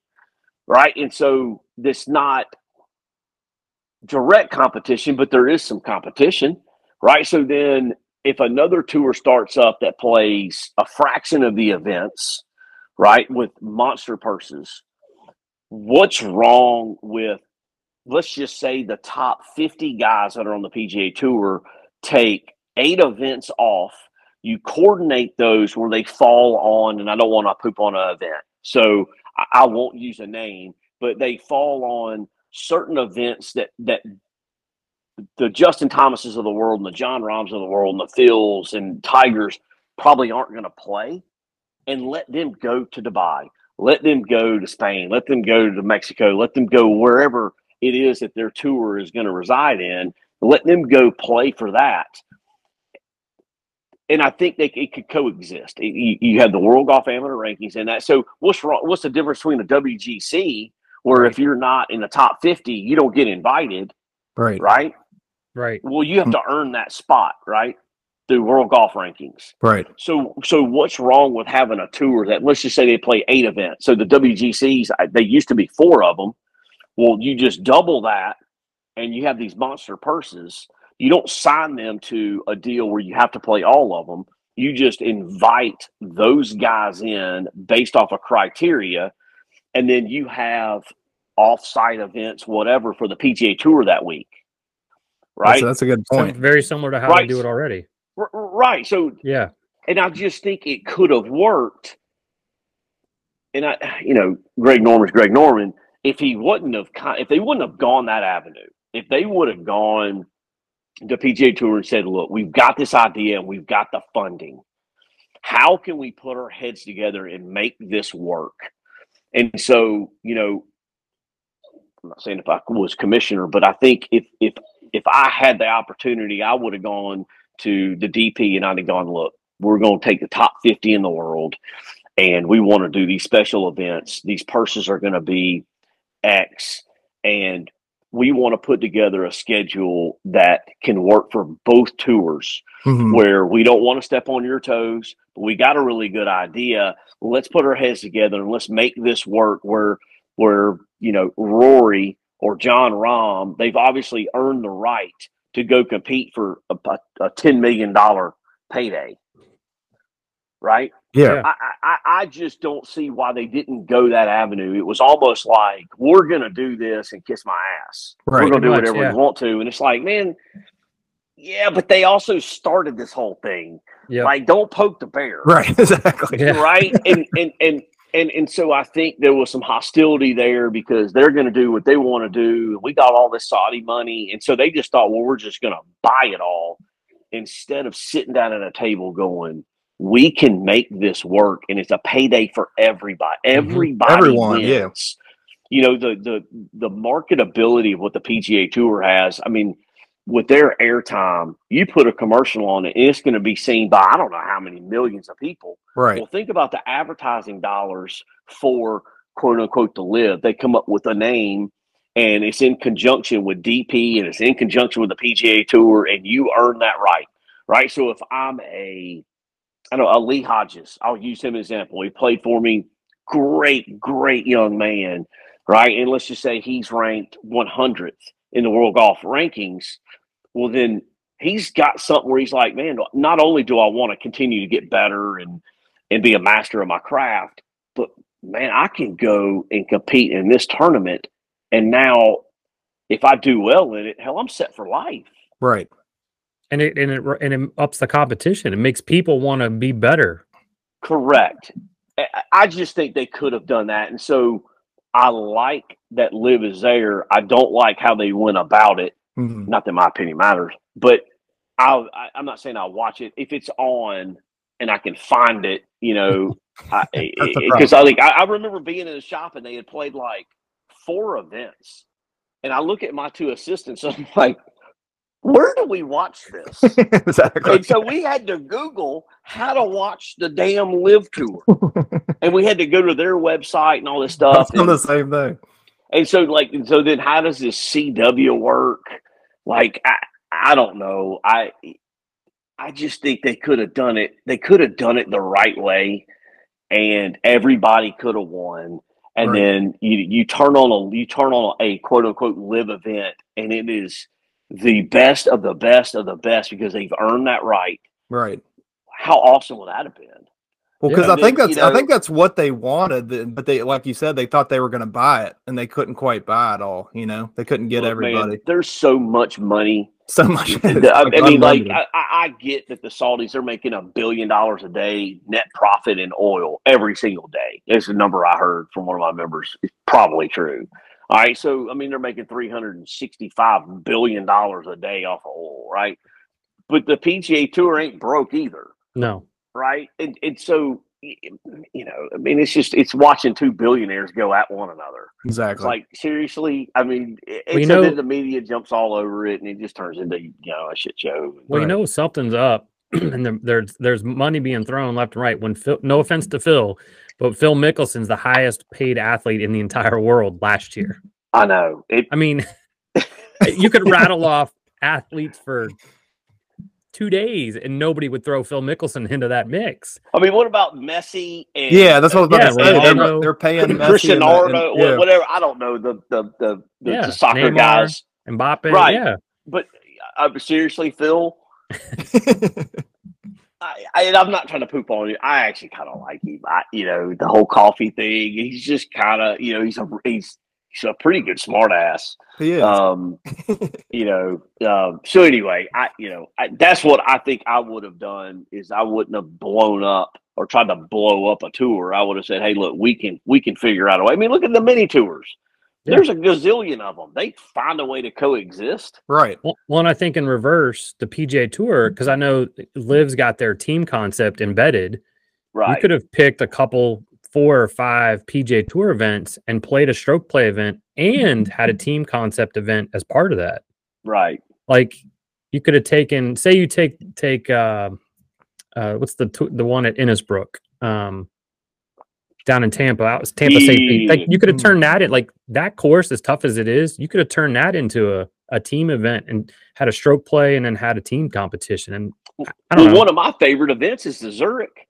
right? And so, this not direct competition, but there is some competition, right? So then if another tour starts up that plays a fraction of the events, right, with monster purses, what's wrong with, let's just say, the top 50 guys that are on the PGA Tour take eight events off? You coordinate those where they fall on, and I don't want to poop on an event. So I, I won't use a name, but they fall on certain events that that the Justin Thomases of the world and the Jon Rahms of the world and the Phils and Tigers probably aren't going to play, and let them go to Dubai. let them go to Spain, let them go to Mexico, let them go wherever it is that their tour is going to reside in. Let them go play for that. And I think they it could coexist. You, you have the World Golf Amateur rankings and that. So what's wrong? What's the difference between a WGC where Right. if you're not in the top 50, you don't get invited, Right. right? Right. Well, you have hmm. to earn that spot, right? Through World Golf Rankings. Right. So, so what's wrong with having a tour that let's just say they play eight events? So the WGCs, they used to be four of them. Well, you just double that, and you have these monster purses. You don't sign them to a deal where you have to play all of them. You just invite those guys in based off of criteria, and then you have off-site events, whatever, for the PGA Tour that week. Right, That's, that's a good So point. very similar to how Right. they do it already. R- r- right. So Yeah. and I just think it could have worked. And I, you know, Greg Norman's Greg Norman. If he wouldn't have, ki- if they wouldn't have gone that avenue, if they would have gone the PGA Tour and said, "Look, we've got this idea and we've got the funding. How can we put our heads together and make this work?" And so, you know, I'm not saying if I was commissioner, but I think if if if I had the opportunity, I would have gone to the DP and I'd have gone, look, we're going to take the top 50 in the world and we want to do these special events. These purses are going to be X and we want to put together a schedule that can work for both tours Mhm. where we don't want to step on your toes, but we got a really good idea. Let's put our heads together and let's make this work where where, you know, Rory or Jon Rahm, they've obviously earned the right to go compete for a, a, a $10 million payday. Right? Yeah. I, I, I just don't see why they didn't go that avenue. It was almost like we're going to do this and kiss my ass. Right. We're going to do much, whatever yeah. we want to, and it's like, man, yeah, but they also started this whole thing. Yeah. Like, don't poke the bear, Right. Exactly. Yeah. right? and and and and and so I think there was some hostility there because they're going to do what they want to do. We got all this Saudi money, and so they just thought, well, we're just going to buy it all instead of sitting down at a table going. We can make this work, and it's a payday for everybody. Mm-hmm. Everybody, Everyone, yeah. wins. You know the the the marketability of what the PGA Tour has. I mean, with their airtime, you put a commercial on it, and it's going to be seen by I don't know how many millions of people. Right. Well, think about the advertising dollars for quote unquote the LIV. They come up with a name and it's in conjunction with DP and it's in conjunction with the PGA Tour, and you earn that right. Right. So if I'm a, I know, a Lee Hodges, I'll use him as an example. He played for me. Great, great young man. Right. And let's just say he's ranked 100th in the world golf rankings. Well, then he's got something where he's like, man, not only do I want to continue to get better and and be a master of my craft, but man, I can go and compete in this tournament. And now, if I do well in it, hell, I'm set for life. Right. And it and it and it ups the competition. It makes people want to be better. Correct. I- I just think they could have done that. And so I like that LIV is there. I don't like how they went about it. Mhm. Not that my opinion matters, but I'll, I, I'm not saying I'll watch it. If it's on and I can find it, you know, because I think I, I remember being in the shop and they had played like four events. And I look at my two assistants and I'm like, where do we watch this? exactly. and so we had to Google how to watch the damn LIV tour. and we had to go to their website and all this stuff. And, the same thing. and so like so then how does this CW work? Like I I don't know. I I just think they could have done it. They could have done it the right way and everybody could have won. And Right. then you you turn on a you turn on a quote unquote LIV event and it is the best of the best of the best because they've earned that right. Right. How awesome would that have been? Well, Yeah. because I And think then, that's you I think that's what they wanted, but they like you said they thought they were going to buy it, and they couldn't quite buy it all. You know, they couldn't get Look, man, everybody there's so much money. so much. I, it's I mean, like. I, I I get that the Saudis are making a billion dollars a day net profit in oil every single day. It's a number I heard from one of my members. It's probably true. All right, so I mean they're making three hundred and sixty-five billion dollars a day off of oil, right? But the PGA Tour ain't broke either. No. right? And and so you know, I mean, it's just it's watching two billionaires go at one another. It's Exactly. like seriously. I mean, it- Well, you it's know- the media jumps all over it, and it just turns into you know a shit show. Well, you know something's up, and there, there's there's money being thrown left and right. When Phil, no offense to Phil, but Phil Mickelson's the highest paid athlete in the entire world last year. I know it. I mean, you could rattle off athletes for two days, and nobody would throw Phil Mickelson into that mix. I mean, what about Messi and yeah, that's what I was about Yeah, to say. They're, they're paying Messi Cristiano and- and- yeah. whatever. I don't know the the the the, Yeah, the soccer Neymar. guys, Mbappe, Right. yeah, but uh, seriously, Phil. I, I, I'm not trying to poop on you. I actually kind of like him. I, you know, the whole coffee thing. He's just kind of, you know, he's a he's he's a pretty good smartass. he is. Um, you know. Um, so anyway, I you know I, that's what I think I would have done is I wouldn't have blown up or tried to blow up a tour. I would have said, hey, look, we can we can figure out a way. I mean, look at the mini tours. Yeah. There's a gazillion of them. They find a way to coexist. right. Well, well, and I think in reverse, the PGA Tour, because I know LIV's got their team concept embedded. Right. You could have picked a couple, four or five PGA Tour events and played a stroke play event and had a team concept event as part of that. right. Like you could have taken, say, you take take uh, uh, what's the tou- the one at Innisbrook, um, down in Tampa, out was Tampa St. Pete. Like you could have turned that in, like that course, as tough as it is, you could have turned that into a a team event and had a stroke play and then had a team competition. And I- I don't Well, know. one of my favorite events is the Zurich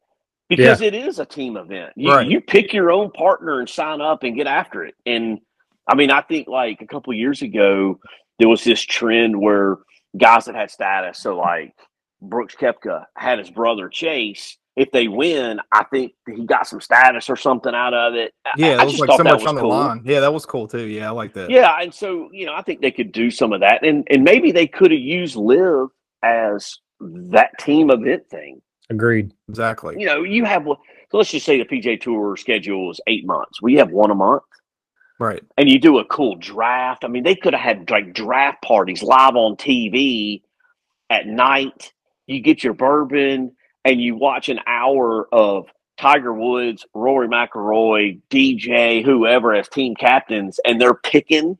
because it is a team event. You, Right. you pick your own partner and sign up and get after it. And I mean, I think like a couple of years ago, there was this trend where guys that had status, so like Brooks Koepka had his brother Chase. If they win, I think he got some status or something out of it. Yeah, I, it was just like thought so that much was on the cool. line. Yeah, that was cool too. Yeah, I like that. Yeah, and so you know, I think they could do some of that, and and maybe they could have used LIV as that team event thing. Agreed. Exactly. You know, you have so let's just say the PGA Tour schedule is eight months. We have one a month, Right. and you do a cool draft. I mean, they could have had like draft parties live on TV at night. You get your bourbon, and you watch an hour of Tiger Woods, Rory McIlroy, DJ, whoever as team captains, and they're picking.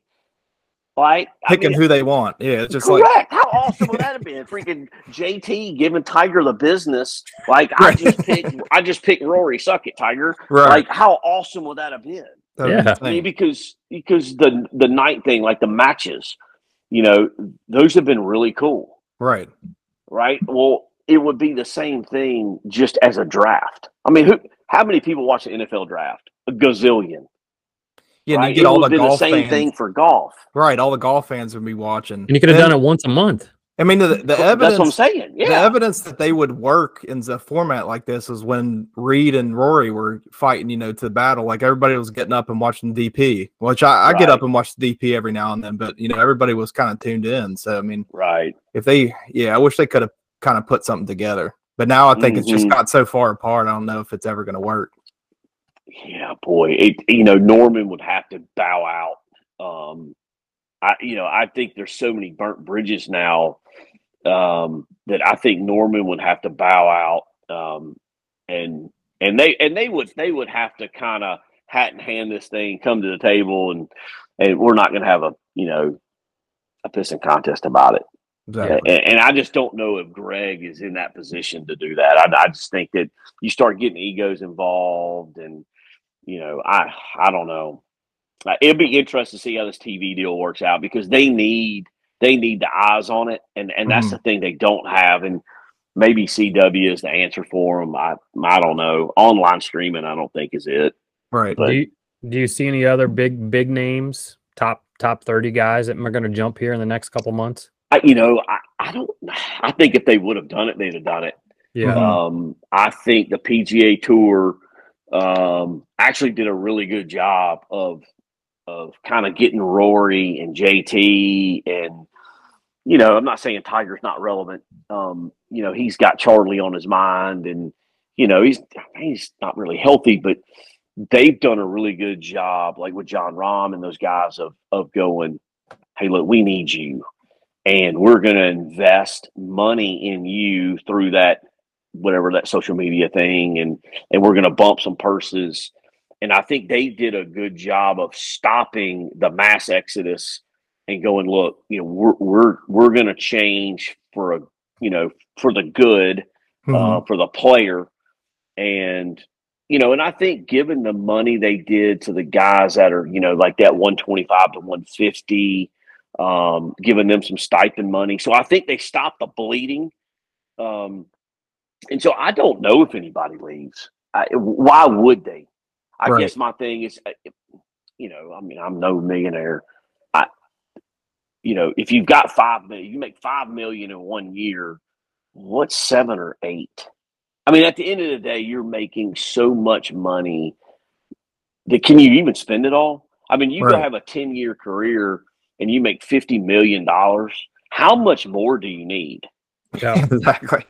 Like I Picking mean, who they want. Yeah, it's just like Correct. How awesome would that have been? Freaking JT giving Tiger the business. Like I just picked I just picked Rory. Suck it, Tiger. right. Like how awesome would that have been? That Yeah. I mean, because because the the night thing, like the matches, you know, those have been really cool. right. Right. Well, it would be the same thing just as a draft. I mean, who how many people watch the NFL draft? A gazillion. Yeah, and right? you get it all the have been the same fans. thing for golf. Right, all the golf fans would be watching. And you could have done it once a month. I mean, the, the That's what I'm evidence. saying. The evidence that they would work in the format like this is when Reed and Rory were fighting, you know, to the battle. Like everybody was getting up and watching DP, which I, I get up and watch the DP every now and then, but you know, everybody was kind of tuned in. So I mean, Right. if they, yeah, I wish they could have kind of put something together. But now I think it's just Mhm. got so far apart. I don't know if it's ever going to work. Yeah, boy, it you know Norman would have to bow out. Um, I you know I think there's so many burnt bridges now um, that I think Norman would have to bow out, um, and and they and they would they would have to kind of hat in hand this thing, come to the table, and and we're not going to have a you know a pissing contest about it. Exactly. And, and I just don't know if Greg is in that position to do that. I, I just think that you start getting egos involved, and you know, I I don't know. Uh, It'll be interesting to see how this TV deal works out because they need they need the eyes on it, and and that's Mhm. the thing they don't have, and maybe CW is the answer for them. I I don't know. Online streaming, I don't think is it. Right. But- do you do you see any other big big names, top top thirty guys that are going to jump here in the next couple months? I, you know, I, I don't. I think if they would have done it, they'd have done it. Yeah. Um, I think the PGA Tour um, actually did a really good job of of kind of getting Rory and JT and you know I'm not saying Tiger's not relevant. Um, you know he's got Charlie on his mind and you know he's he's not really healthy, but they've done a really good job, like with Jon Rahm and those guys of of going, hey, look, we need you, and we're going to invest money in you through that whatever that social media thing, and and we're going to bump some purses. And I think they did a good job of stopping the mass exodus and going, look, you know, we're we're we're going to change for a you know for the good, mm-hmm. uh, for the player, and you know, and I think given the money they did to the guys that are, you know, like that 125 to 150, um, giving them some stipend money. So I think they stopped the bleeding. Um, and so I don't know if anybody leaves. I, why would they? I right. guess my thing is, uh, you know, I mean, I'm no millionaire. I, you know, if you've got five million, you make five million in one year. What's seven or eight? I mean, at the end of the day, you're making so much money that can you even spend it all? I mean, you right. go have a 10 year career and you make $50 million. How much more do you need? Yeah, exactly.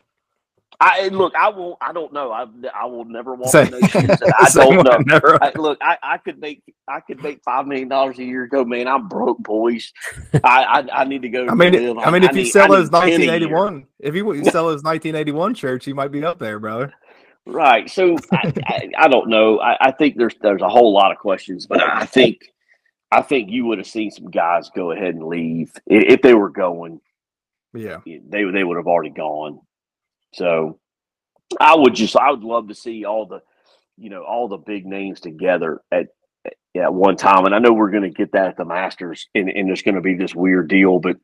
I look. I won't. I don't know. I I will never walk in those shoes. I don't know. Never. I, look, I, I could make I could make five million dollars a year. Go, man. I'm broke, boys. I I, I need to go. I mean, live. I mean, if you sell those 1981, if you, you sell those 1981 shirts, you might be up there, brother. Right. So I, I, I, don't know. I, I think there's there's a whole lot of questions, but I think I think you would have seen some guys go ahead and leave if they were going. Yeah. They they would have already gone. So I would just I would love to see all the you know all the big names together at at one time. And I know we're going to get that at the Masters, and, and there's going to be this weird deal, but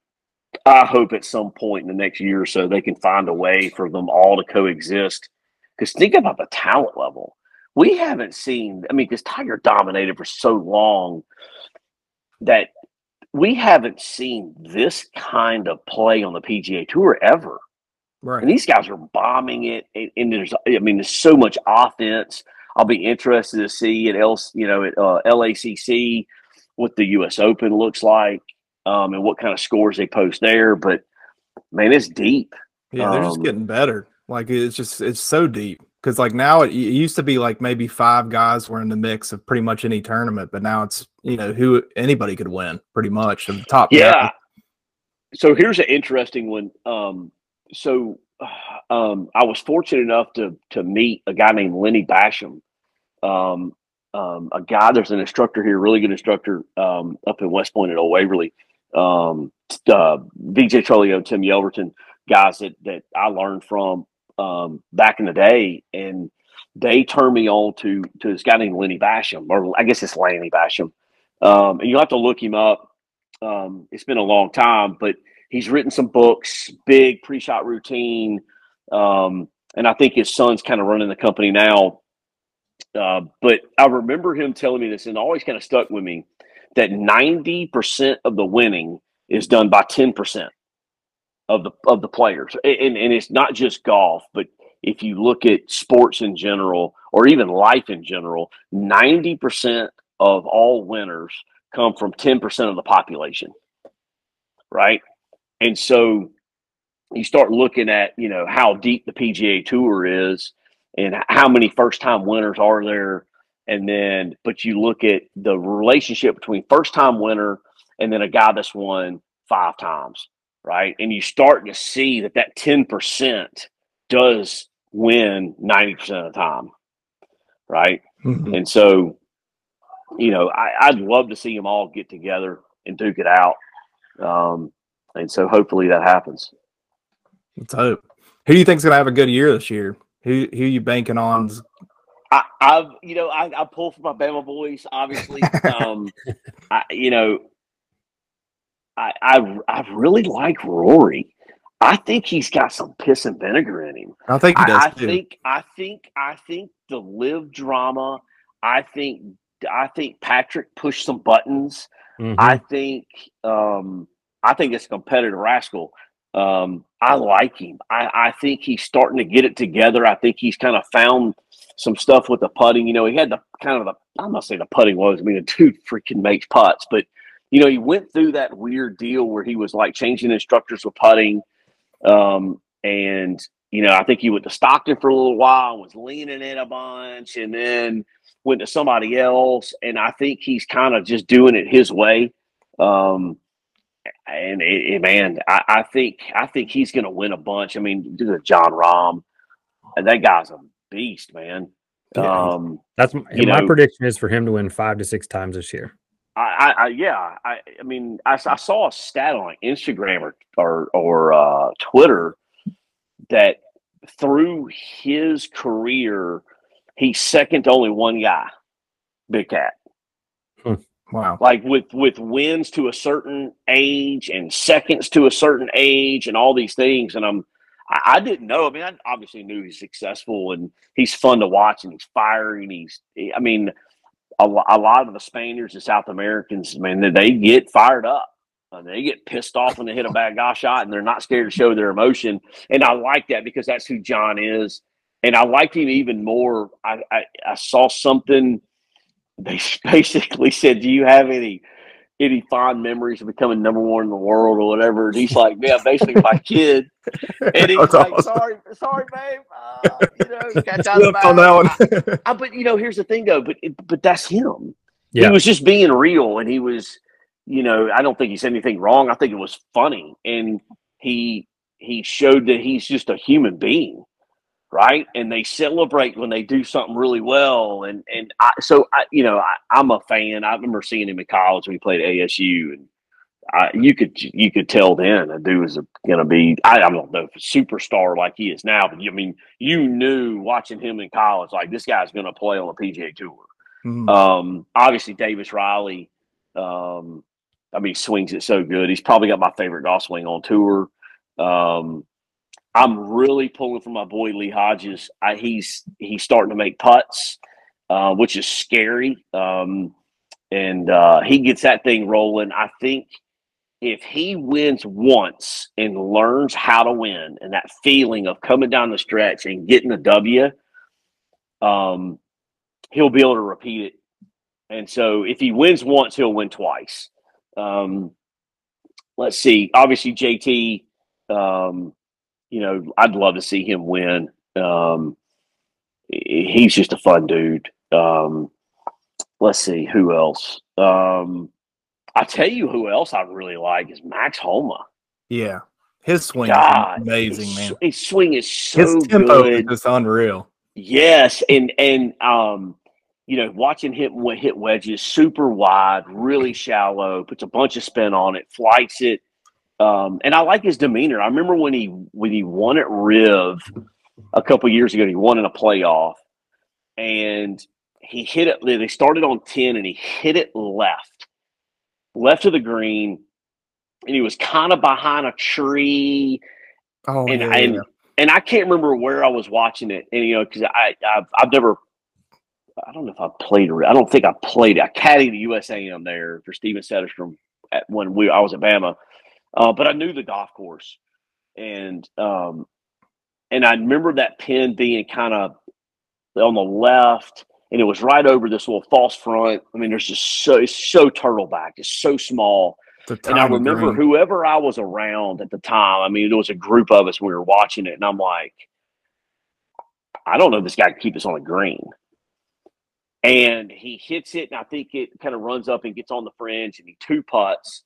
I hope at some point in the next year or so they can find a way for them all to coexist. Because think about the talent level. We haven't seen, I mean, because Tiger dominated for so long that we haven't seen this kind of play on the PGA Tour ever. Right. And these guys are bombing it. And, and, there's, I mean, there's so much offense. I'll be interested to see at L, you know, at uh, LACC what the U.S. Open looks like um, and what kind of scores they post there. But man, it's deep. Yeah, they're um, just getting better. Like it's just it's so deep because like now it, it, used to be like maybe five guys were in the mix of pretty much any tournament, but now it's you know who anybody could win pretty much the top. Yeah. So here's an interesting one. Um, so um, I was fortunate enough to to meet a guy named Lenny Bassham, um, um, a guy. There's an instructor here, really good instructor um, up in West Point at Old Waverly. Um, uh, VJ Trolio, Tim Yelverton, guys that that I learned from um, back in the day, and they turned me on to to this guy named Lenny Bassham, or I guess it's Lanny Bassham. and you'll have to look him up. Um, it's been a long time, but He's written some books, big pre-shot routine, um, and I think his son's kind of running the company now. Uh, but I remember him telling me this, and always kind of stuck with me that ninety percent of the winning is done by ten percent of the of the players, and and it's not just golf, but if you look at sports in general or even life in general, ninety percent of all winners come from ten percent of the population, right? And so you start looking at, you know, how deep the PGA Tour is and how many first time winners are there. And then, but you look at the relationship between first time winner and then a guy that's won five times, right? And you start to see that that 10% does win 90% of the time, right? Mm-hmm. And so, you know, I, would love to see them all get together and duke it out. Um, and so hopefully that happens. Let's hope. Who do you think's going to have a good year this year? Who who you banking on? I, I've you know I, I pull for my Bama boys. Obviously, um, I, you know, I, I I really like Rory. I think he's got some piss and vinegar in him. I think he does. I, I think I think I think the LIV drama. I think I think Patrick pushed some buttons. Mm-hmm. I think um, I think it's a competitive rascal. Um, I like him. I, I think he's starting to get it together. I think he's kind of found some stuff with the putting. You know, he had the kind of the I'm not saying the putting was. I mean, the dude freaking makes putts, but you know, he went through that weird deal where he was like changing instructors with putting, um, and you know, I think he went to Stockton for a little while was leaning in a bunch, and then went to somebody else. And I think he's kind of just doing it his way. Um, and it, it, man, I, I, think I think he's going to win a bunch. I mean, do the Jon Rahm. that guy's a beast, man. Yeah. Um, That's m- you my know- prediction is for him to win five to six times this year. I, I, yeah, I, I mean, I, I saw a stat on Instagram or or, or uh, Twitter that through his career, he's second to only one guy, Big Cat. Wow. Like with with wins to a certain age and seconds to a certain age and all these things, and I'm. I, I didn't know. I mean, I obviously knew he's successful and he's fun to watch and he's fiery and he's. I mean, a, a lot of the Spaniards and South Americans, man, they- get fired up. And they get pissed off when they hit a bad guy shot and they're not scared to show their emotion. And I like that because that's who Jon is. And I like him even more. I, I, I saw something. They basically said, Do you have any any fond memories of becoming number one in the world or whatever? And he's like, Yeah, basically my kid. And he's That's like, awesome. Sorry, sorry, babe. Uh, you know, catch out on that one. I, but you know, here's the thing though, but but that's him. Yeah. He was just being real and he was, you know, I don't think he said anything wrong. I think it was funny. And he he showed that he's just a human being. Right. And they celebrate when they do something really well. And and I so I you know, I, I'm a fan. I remember seeing him in college when he played at ASU and I, you could you could tell then that dude was going to be I, I don't know if a superstar like he is now, but you I mean you knew watching him in college like this guy's going to play on the PGA Tour. Mhm. Um, obviously, Davis Riley. Um, I mean, swings it so good. He's probably got my favorite golf swing on tour. Um, I'm really pulling for my boy Lee Hodges. I, he's he's starting to make putts, uh, which is scary. Um, and uh, he gets that thing rolling. I think if he wins once and learns how to win, and that feeling of coming down the stretch and getting the W, um, he'll be able to repeat it. And so if he wins once, he'll win twice. Um, let's see. Obviously, JT, um, you know, I'd love to see him win. Um, he's just a fun dude. Um, let's see who else. Um, I tell you who else I really like is Max Homa. Yeah. His swing God, is amazing, his, man. His swing is so His tempo is good. just unreal. Yes, and and um, you know, watching him hit wedges super wide, really shallow, puts a bunch of spin on it, flights it, um, and I like his demeanor. I remember when he when he won at Riv a couple years ago. He won in a playoff, and he hit it. They started on ten, and he hit it left, left of the green, and he was kind of behind a tree Oh, and yeah, and yeah. and I can't remember where I was watching it, and you know, because I I've, I've never, I don't know if I played. I don't think I played. It. I caddied the USAM there for Steven Setterstrom at when we I was at Bama, uh, but I knew the golf course, and um, and I remember that pin being kind of on the left, and it was right over this little false front. I mean, there's just so it's so turtleback, it's so small. And I remember green. whoever I was around at the time. I mean, there was a group of us. We were watching it, and I'm like, I don't know if this guy can keep this on the green. And he hits it, and I think it kind of runs up and gets on the fringe, and he two putts.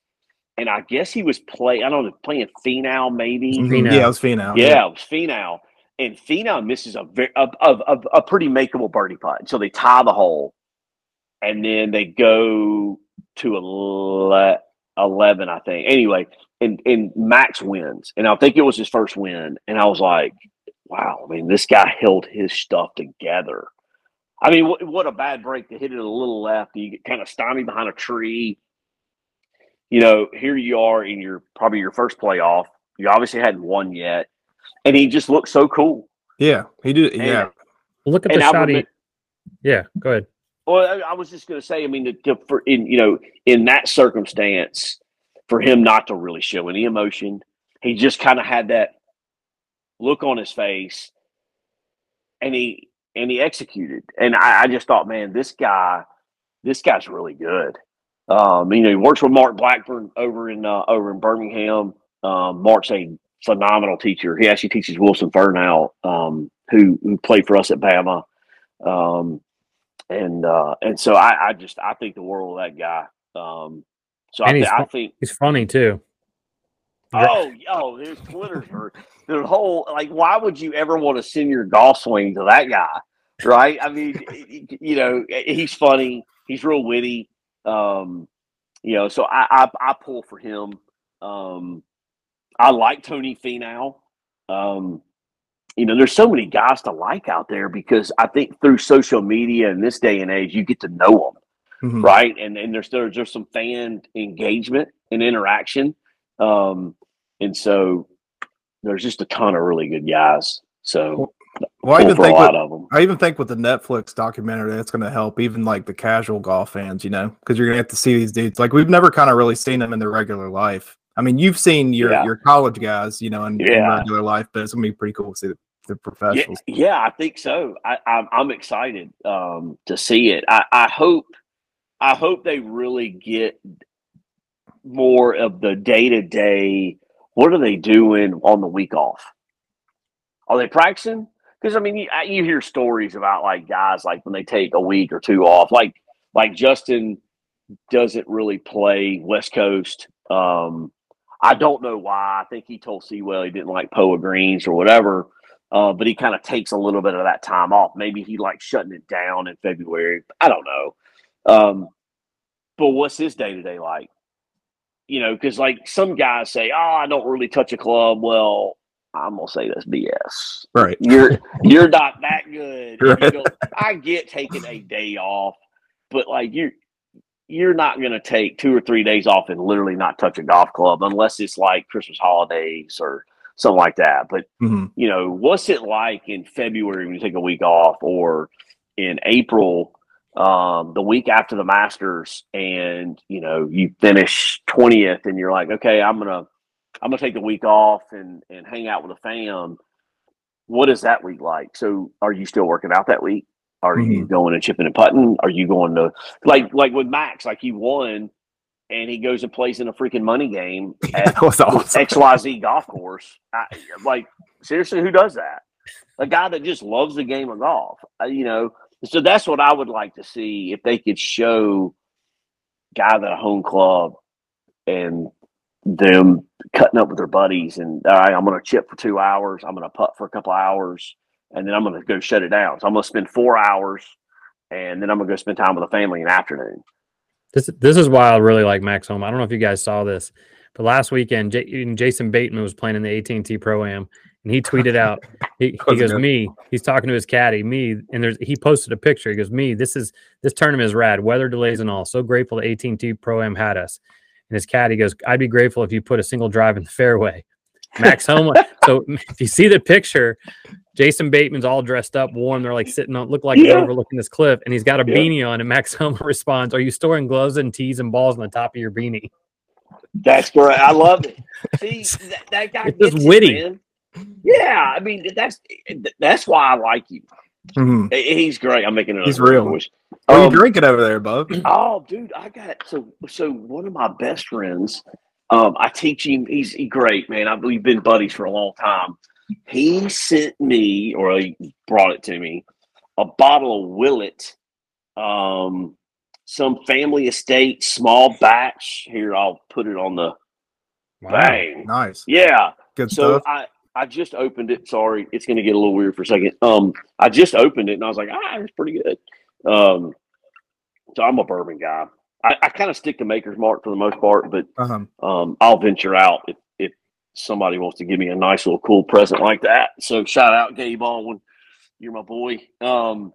And I guess he was play. I don't know, playing Finau maybe. Mhm. Finau. Yeah, it was Finau. Yeah, it was Finau, and Finau misses a very a, a, a, a pretty makeable birdie putt. So they tie the hole, and then they go to ele- eleven, I think. Anyway, and and Max wins, and I think it was his first win, and I was like, wow, I mean, this guy held his stuff together. I mean, what, what a bad break to hit it a little left. You get kind of stymied behind a tree. You know, here you are in your probably your first playoff. You obviously hadn't won yet, and he just looked so cool. Yeah, he did. And- Yeah, Look at the I shot. He, yeah, go ahead. Well, I, I was just going to say, I mean, to, to, for in you know, in that circumstance, for him not to really show any emotion, he just kind of had that look on his face, and he and he executed. And I, I just thought, man, this guy, this guy's really good. Um, you know, he works with Mark Blackburn over in uh, over in Birmingham. Um, Mark's a phenomenal teacher. He actually teaches Wilson Furr now, um, who who played for us at Bama. Um, and uh, and so I, I just I think the world of that guy. Um, so I, he's I think He's funny too. Oh, oh, there's Twitter's for the whole like. Why would you ever want to send your golf swing to that guy? Right? I mean, you know, he's funny. He's real witty. Um, you know, so I I, I pull for him. Um, I like Tony Finau. Um, you know, there's so many guys to like out there because I think through social media in this day and age, you get to know them, Mhm. right? And and there's there's there's some fan engagement and interaction, um, and so there's just a ton of really good guys. So Well, I even think lot with, of them. I even think with the Netflix documentary, that's going to help even like the casual golf fans, you know, because you're going to have to see these dudes. Like we've never kind of really seen them in their regular life. I mean, you've seen your Yeah. your college guys, you know, in, in regular life, but it's going to be pretty cool to see the, the Yeah, professionals. yeah, I think so. I, I'm, I'm excited um, to see it. I, I hope, I hope they really get more of the day to day. What are they doing on the week off? Are they practicing? Because I mean, you, you hear stories about like guys like when they take a week or two off, like like Justin doesn't really play West Coast. Um, I don't know why. I think he told Seawell he didn't like Poa Greens or whatever. Uh, but he kind of takes a little bit of that time off. Maybe he likes shutting it down in February. I don't know. Um, but what's his day to day like? You know, because like some guys say, "Oh, I don't really touch a club." Well, I'm gonna say that's BS. Right. You're you're not that good. If you Right. I get taking a day off, but like you, you're not gonna take two or three days off and literally not touch a golf club unless it's like Christmas holidays or something like that. But hmm you know, what's it like in February when you take a week off or in April, um, the week after the Masters and, you know, you finish 20th and you're like, okay, I'm going to, I'm going to take the week off and, and hang out with the fam. What is that week like? So are you still working out that week? Are you going and chipping and putting? Are you going to like, like with Max, like he won and he goes and plays in a freaking money game at awesome. XYZ golf course. I, like, seriously, who does that? A guy that just loves the game of golf. Uh, you know, so that's what I would like to see if they could show guys at a home club and them cutting up with their buddies and all right, I'm going to chip for two hours. I'm going to putt for a couple hours, and then I'm going to go shut it down. So I'm going to spend four hours, and then I'm going to go spend time with the family in the afternoon. This this is why I really like Max Homa. I don't know if you guys saw this, but last weekend J- Jason Bateman was playing in the AT&T Pro Am, and he tweeted out, he, he goes, good. "Me." He's talking to his caddy, me, and there's he posted a picture. He goes, "Me, this is this tournament is rad, weather delays and all. So grateful the AT&T Pro Am had us." And his caddy goes, "I'd be grateful if you put a single drive in the fairway." Max Homa. so if you see the picture, Jason Bateman's all dressed up, warm. They're like sitting on, look like they're overlooking this cliff, and he's got a Yeah. beanie on. And Max Homa responds, "Are you storing gloves and tees and balls on the top of your beanie?" That's great. I love it. See, that, that guy It's gets just it, witty. man. Yeah, I mean that's that's why I like you. Hmm He- He's great. I'm making it. He's real. Voice. What are Um, you drinking over there, bub? Oh, dude, I got so so one of my best friends. Um, I teach him. He's he great, man. I we've been buddies for a long time. He sent me, or he brought it to me, a bottle of Willett, um, some family estate, small batch. Here, I'll put it on the bang. Nice. Yeah. Good So stuff. I I just opened it. Sorry, it's going to get a little weird for a second. Um, I just opened it and I was like, ah, it's pretty good. Um, so I'm a bourbon guy. I, I kind of stick to Maker's Mark for the most part, but Um, um, I'll venture out if, if somebody wants to give me a nice little cool present like that. So shout out Gabe Baldwin, you're my boy. Um,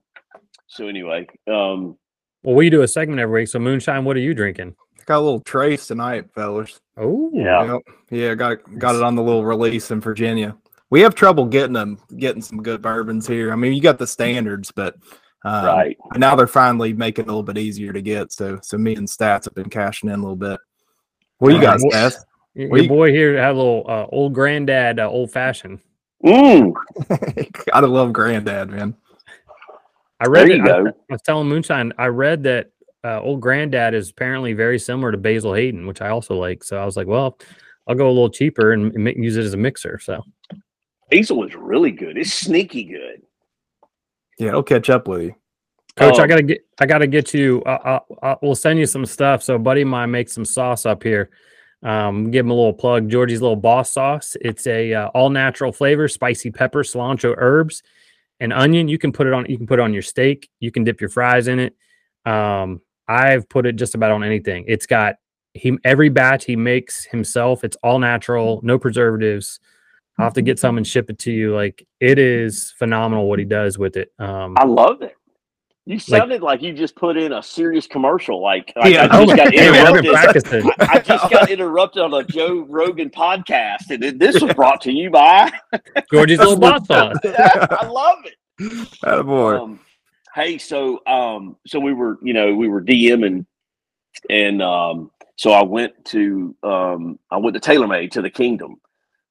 so anyway, um, Well, we do a segment every week. So moonshine, what are you drinking? Got a little trace tonight, fellas. Oh, Yeah. Yeah, got got it on the little release in Virginia. We have trouble getting them, getting some good bourbons here. I mean, you got the standards, but um, right. now they're finally making it a little bit easier to get. So, so me and Stats have been cashing in a little bit. What you Alright, guys, well- Stats? Your Well, you- boy here had a little uh, old granddad, uh, old fashioned. Mm, Gotta love Granddad, man. I read there you that. I. I was telling Moonshine, I read that uh, old granddad is apparently very similar to Basil Hayden, which I also like. So I was like, well, I'll go a little cheaper and mi- use it as a mixer. So Basil is really good. It's sneaky good. Yeah, it'll catch up with you. Coach, I Um, gotta get, I gotta get you. Uh, uh, uh, we'll send you some stuff. So, a buddy of mine makes some sauce up here. Um, give him a little plug. Georgie's little boss sauce. It's a uh, all natural flavor, spicy pepper, cilantro, herbs, and onion. You can put it on. You can put it on your steak. You can dip your fries in it. Um, I've put it just about on anything. It's got he every batch he makes himself. It's all natural, no preservatives. I'll have to get some and ship it to you. Like it is phenomenal what he does with it. Um, I love it. You sounded like, like, you just put in a serious commercial. Like, like yeah, I just got interrupted. I, I, just got interrupted on a Joe Rogan podcast, and this was brought to you by Georgie's little bot sauce. I love it. Oh boy. Um, hey, so um, so we were, you know, we were DMing, and um, so I went to um, I went to TaylorMade to the Kingdom.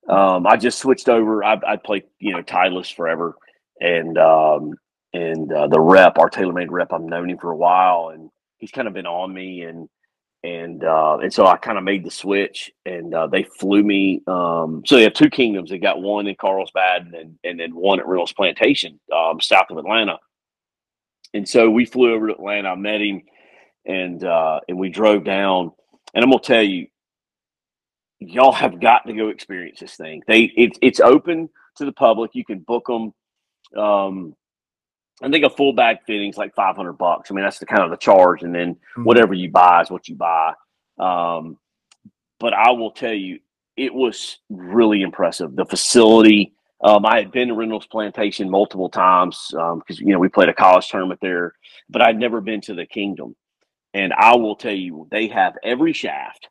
Um, I just switched over. I, I played, you know, Titleist forever, and um, and uh, the rep, our TaylorMade rep, I've known him for a while, and he's kind of been on me, and and uh, and so I kind of made the switch, and uh, they flew me. Um, so they have two kingdoms. They got one in Carlsbad, and and then one at Reynolds Plantation, um, south of Atlanta. And so we flew over to Atlanta. I met him, and uh, and we drove down. And I'm gonna tell you, y'all have got to go experience this thing. They it's it's open to the public. You can book them. Um, I think a full bag fitting is like 500 bucks. I mean, that's the kind of the charge. And then mm-hmm. whatever you buy is what you buy. Um, but I will tell you, it was really impressive. The facility, um, I had been to Reynolds Plantation multiple times because, um, you know, we played a college tournament there, but I'd never been to the Kingdom. And I will tell you, they have every shaft,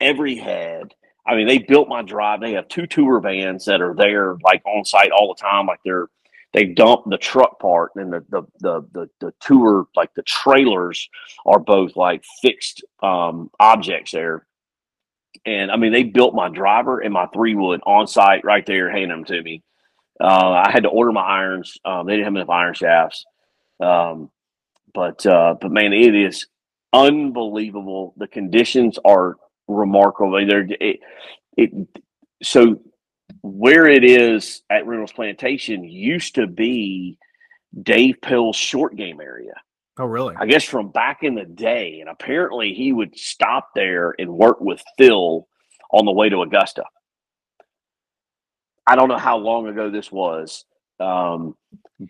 every head. I mean, they built my drive. They have two tour vans that are there like on site all the time, like they're they dump the truck part and the the the the, the tour like the trailers are both like fixed um, objects there. And I mean, they built my driver and my three wood on site right there, handing them to me. Uh, I had to order my irons. Um, they didn't have enough iron shafts. Um, but uh, but man, it is unbelievable. The conditions are remarkable. They're it, it so where it is at Reynolds Plantation used to be Dave Pelz's short game area. Oh, really? I guess from back in the day. And apparently he would stop there and work with Phil on the way to Augusta. I don't know how long ago this was, um,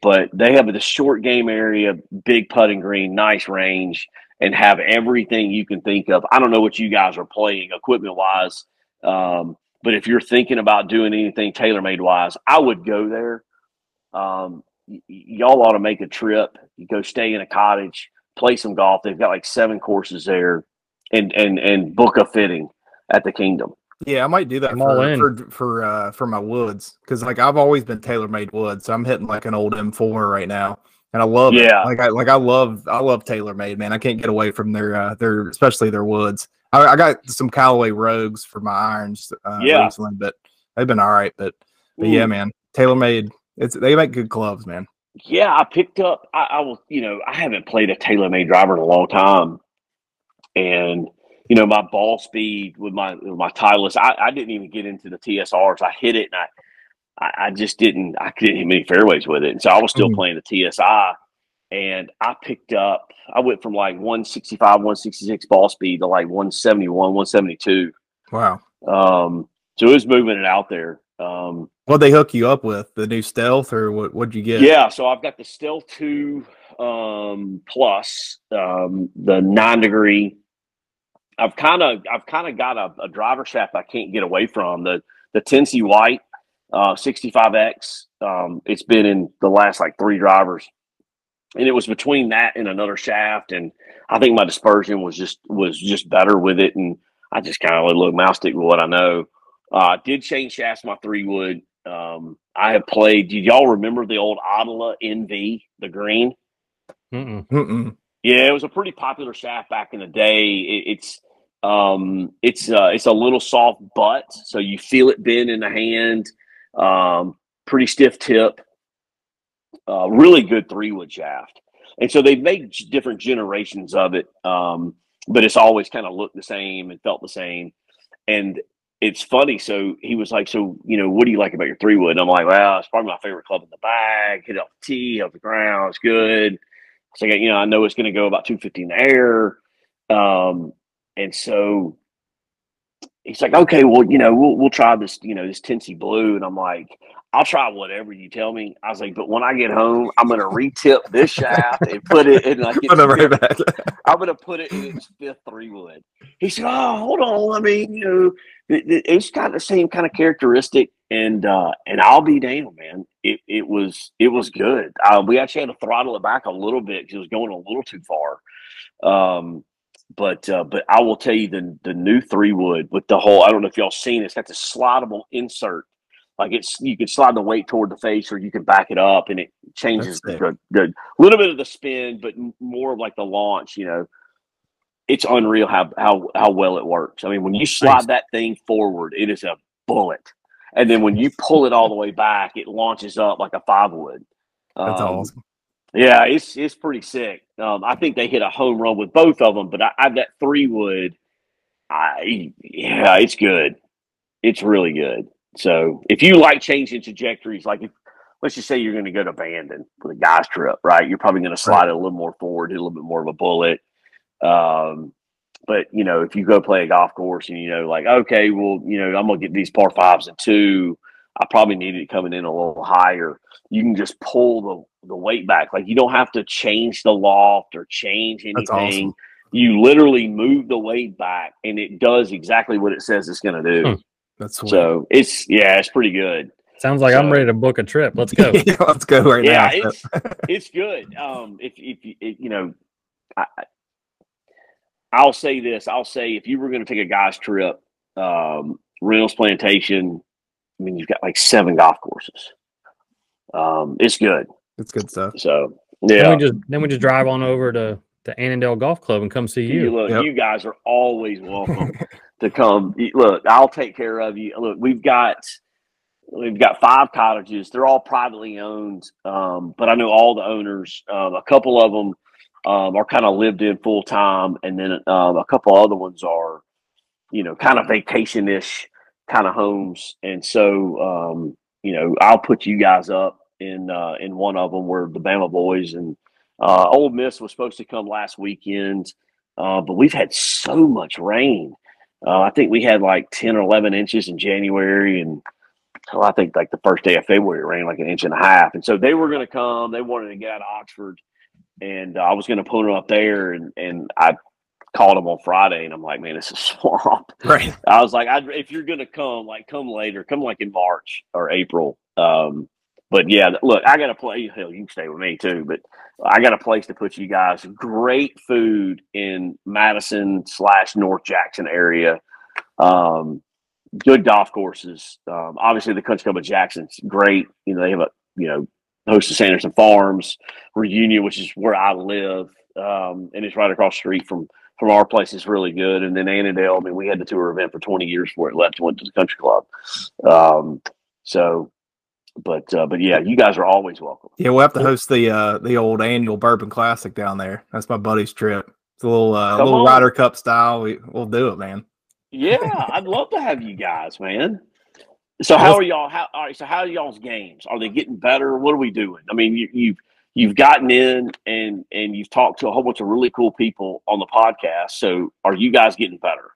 but they have the short game area, big putting green, nice range, and have everything you can think of. I don't know what you guys are playing equipment wise. Um, but if you're thinking about doing anything TaylorMade wise, I would go there. Um, y- y'all ought to make a trip. You go stay in a cottage, play some golf. They've got like seven courses there, and and and book a fitting at the Kingdom. Yeah, I might do that for, for for uh for my woods because like I've always been TaylorMade woods. So I'm hitting like an old M4 right now, and I love yeah. it. Like I like I love I love TaylorMade, man. I can't get away from their uh their especially their woods. I, I got some Callaway Rogues for my irons. Uh, yeah, recently, but they've been all right. But but yeah, man, TaylorMade. It's they make good gloves, man. Yeah, I picked up. I, I was, you know, I haven't played a TaylorMade driver in a long time, and you know, my ball speed with my with my Titleist, I, I didn't even get into the TSRs. I hit it, and I, I, I just didn't. I couldn't hit many fairways with it, and so I was still mm-hmm. playing the TSI and I picked up. I went from like 165, 166 ball speed to like 171, 172. Wow. Um, so it was moving it out there. Um, what they hook you up with? The new Stealth, or what? What'd you get? Yeah, so I've got the Stealth Two um, Plus, um, the nine degree. I've kind of, I've kind of got a, a, driver shaft I can't get away from the the Tensei White uh, 65X. Um, it's been in the last like three drivers and it was between that and another shaft and i think my dispersion was just was just better with it and i just kind of let a little mouse stick with what i know uh did change shafts my three wood um i have played did y'all remember the old Aldila NV the green Mm-mm. Mm-mm. yeah it was a pretty popular shaft back in the day it, it's um it's uh it's a little soft butt so you feel it bend in the hand um pretty stiff tip uh, really good three wood shaft. And so they've made different generations of it, um, but it's always kind of looked the same and felt the same. And it's funny. So he was like, "So you know, what do you like about your three wood?" And I'm like, "Well, it's probably my favorite club in the bag. Hit off the tee, off the ground. It's good." So you know, I know it's going to go about 250 in the air. Um, and so he's like, okay, well, you know, we'll we'll try this, you know, this Tensei blue, and I'm like, I'll try whatever you tell me. I was like, but when I get home, I'm gonna retip this shaft and put it in like 'em right back. I'm gonna put it in its fifth three wood. He said, "Oh, hold on. I mean, you know, it- it's got the same kind of characteristic." And uh, and I'll be damned, man. It it was it was good. Uh, we actually had to throttle it back a little bit because it was going a little too far. Um, but uh, but I will tell you the the new three wood with the whole. I don't know if y'all seen it. It's got the slidable insert. Like it's you can slide the weight toward the face, or you can back it up, and it changes That's the, the little bit of the spin, but more of like the launch. You know, it's unreal how how how well it works. I mean, when you slide Nice. that thing forward, it is a bullet, and then when you pull it all the way back, it launches up like a five wood. That's Um, awesome. Yeah, it's it's pretty sick. Um, I think they hit a home run with both of them, but I, I that three wood, I yeah, it's good. It's really good. So if you like changing trajectories, like if let's just say you're going to go to Bandon for the guys trip, right? You're probably going to slide it a little more forward, hit a little bit more of a bullet. Um, but you know, if you go play a golf course and you know, like, okay, well, you know, I'm gonna get these par fives and two. I probably needed it coming in a little higher. You can just pull the the weight back. Like you don't have to change the loft or change That's anything. awesome. You literally move the weight back, and it does exactly what it says it's going to do. Hmm. That's sweet. So it's yeah, it's pretty good. Sounds like I'm ready to book a trip. Let's go. Yeah, let's go right yeah, now. it's it's good. Um, if if you you know, I, I- I'll say this. I'll say if you were going to take a guy's trip, um, Reynolds Plantation. I mean, you've got like seven golf courses. Um, it's good. It's good stuff. So yeah. Then we just then we just drive on over to the Annandale Golf Club and come see you, you. look, Yep. you guys are always welcome to come. Look, I'll take care of you. Look, we've got we've got five cottages. They're all privately owned, um, but I know all the owners. Um, a couple of them um, are kind of lived in full time, and then um, a couple other ones are, you know, kind of vacation ish kind of homes. And so, um, you know, I'll put you guys up in uh, in one of them where the Bama boys and uh, Ole Miss was supposed to come last weekend, uh, but we've had so much rain. Uh, I think we had like ten or eleven inches in January, and so I think like the first day of February it rained like an inch and a half. And so they were going to come. They wanted to get out of Oxford, and uh, I was going to put them up there. And and I called them on Friday, and I'm like, man, this is swamp. Right. I was like, if you're going to come, like come later, come like in March or April. Um, but yeah, look, I got a place. Hell, you can stay with me too, but I got a place to put you guys. Great food in Madison slash North Jackson area. Um, good golf courses. Um, obviously, the Country Club of Jackson's great. You know, they have a you know host of Sanderson Farms reunion, which is where I live, um, and it's right across the street from from our place. is really good. And then Annandale. I mean, we had the tour event for twenty years before it left and went to the Country Club. Um, so, but uh, but yeah, you guys are always welcome. Yeah, we'll have to host the uh the old annual Bourbon Classic down there. That's my buddy's trip. It's a little uh, Come little on. Ryder Cup style. We, we'll do it, man. Yeah, I'd love to have you guys, man. So how are y'all? How all right? So how are y'all's games? Are they getting better? What are we doing? I mean, you, you've you've gotten in and and you've talked to a whole bunch of really cool people on the podcast. So are you guys getting better?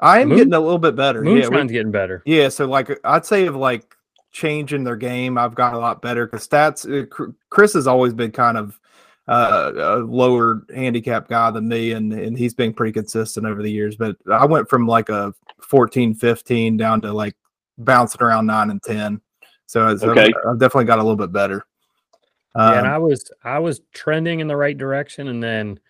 I am Moon- getting a little bit better. Yeah, we- Moonshine's getting better. Yeah, so like I'd say of like changing their game, I've got a lot better because stats. uh, Chris has always been kind of uh, a lower handicap guy than me, and and he's been pretty consistent over the years. But I went from like a 14, 15 down to like bouncing around nine and ten. So it's, I've- Okay. I've, definitely got a little bit better. Yeah, and Um, I was I was trending in the right direction, and then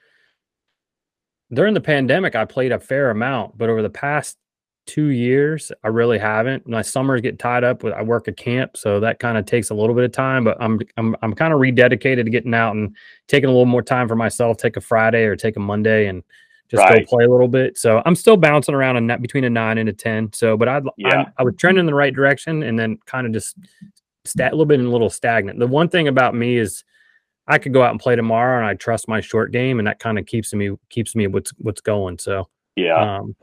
during the pandemic, I played a fair amount, but over the past two years, I really haven't. My summers get tied up with I work at camp, so that kind of takes a little bit of time. But I'm I'm I'm kind of rededicated to getting out and taking a little more time for myself. Take a Friday or take a Monday and just Right. go play a little bit. So I'm still bouncing around a net between a nine and a ten. So, but I'd Yeah. I'm- I was trending in the right direction, and then kind of just stat a little bit in a little stagnant. The one thing about me is I could go out and play tomorrow, and I trust my short game, and that kind of keeps me keeps me what's what's going. So, Yeah. um,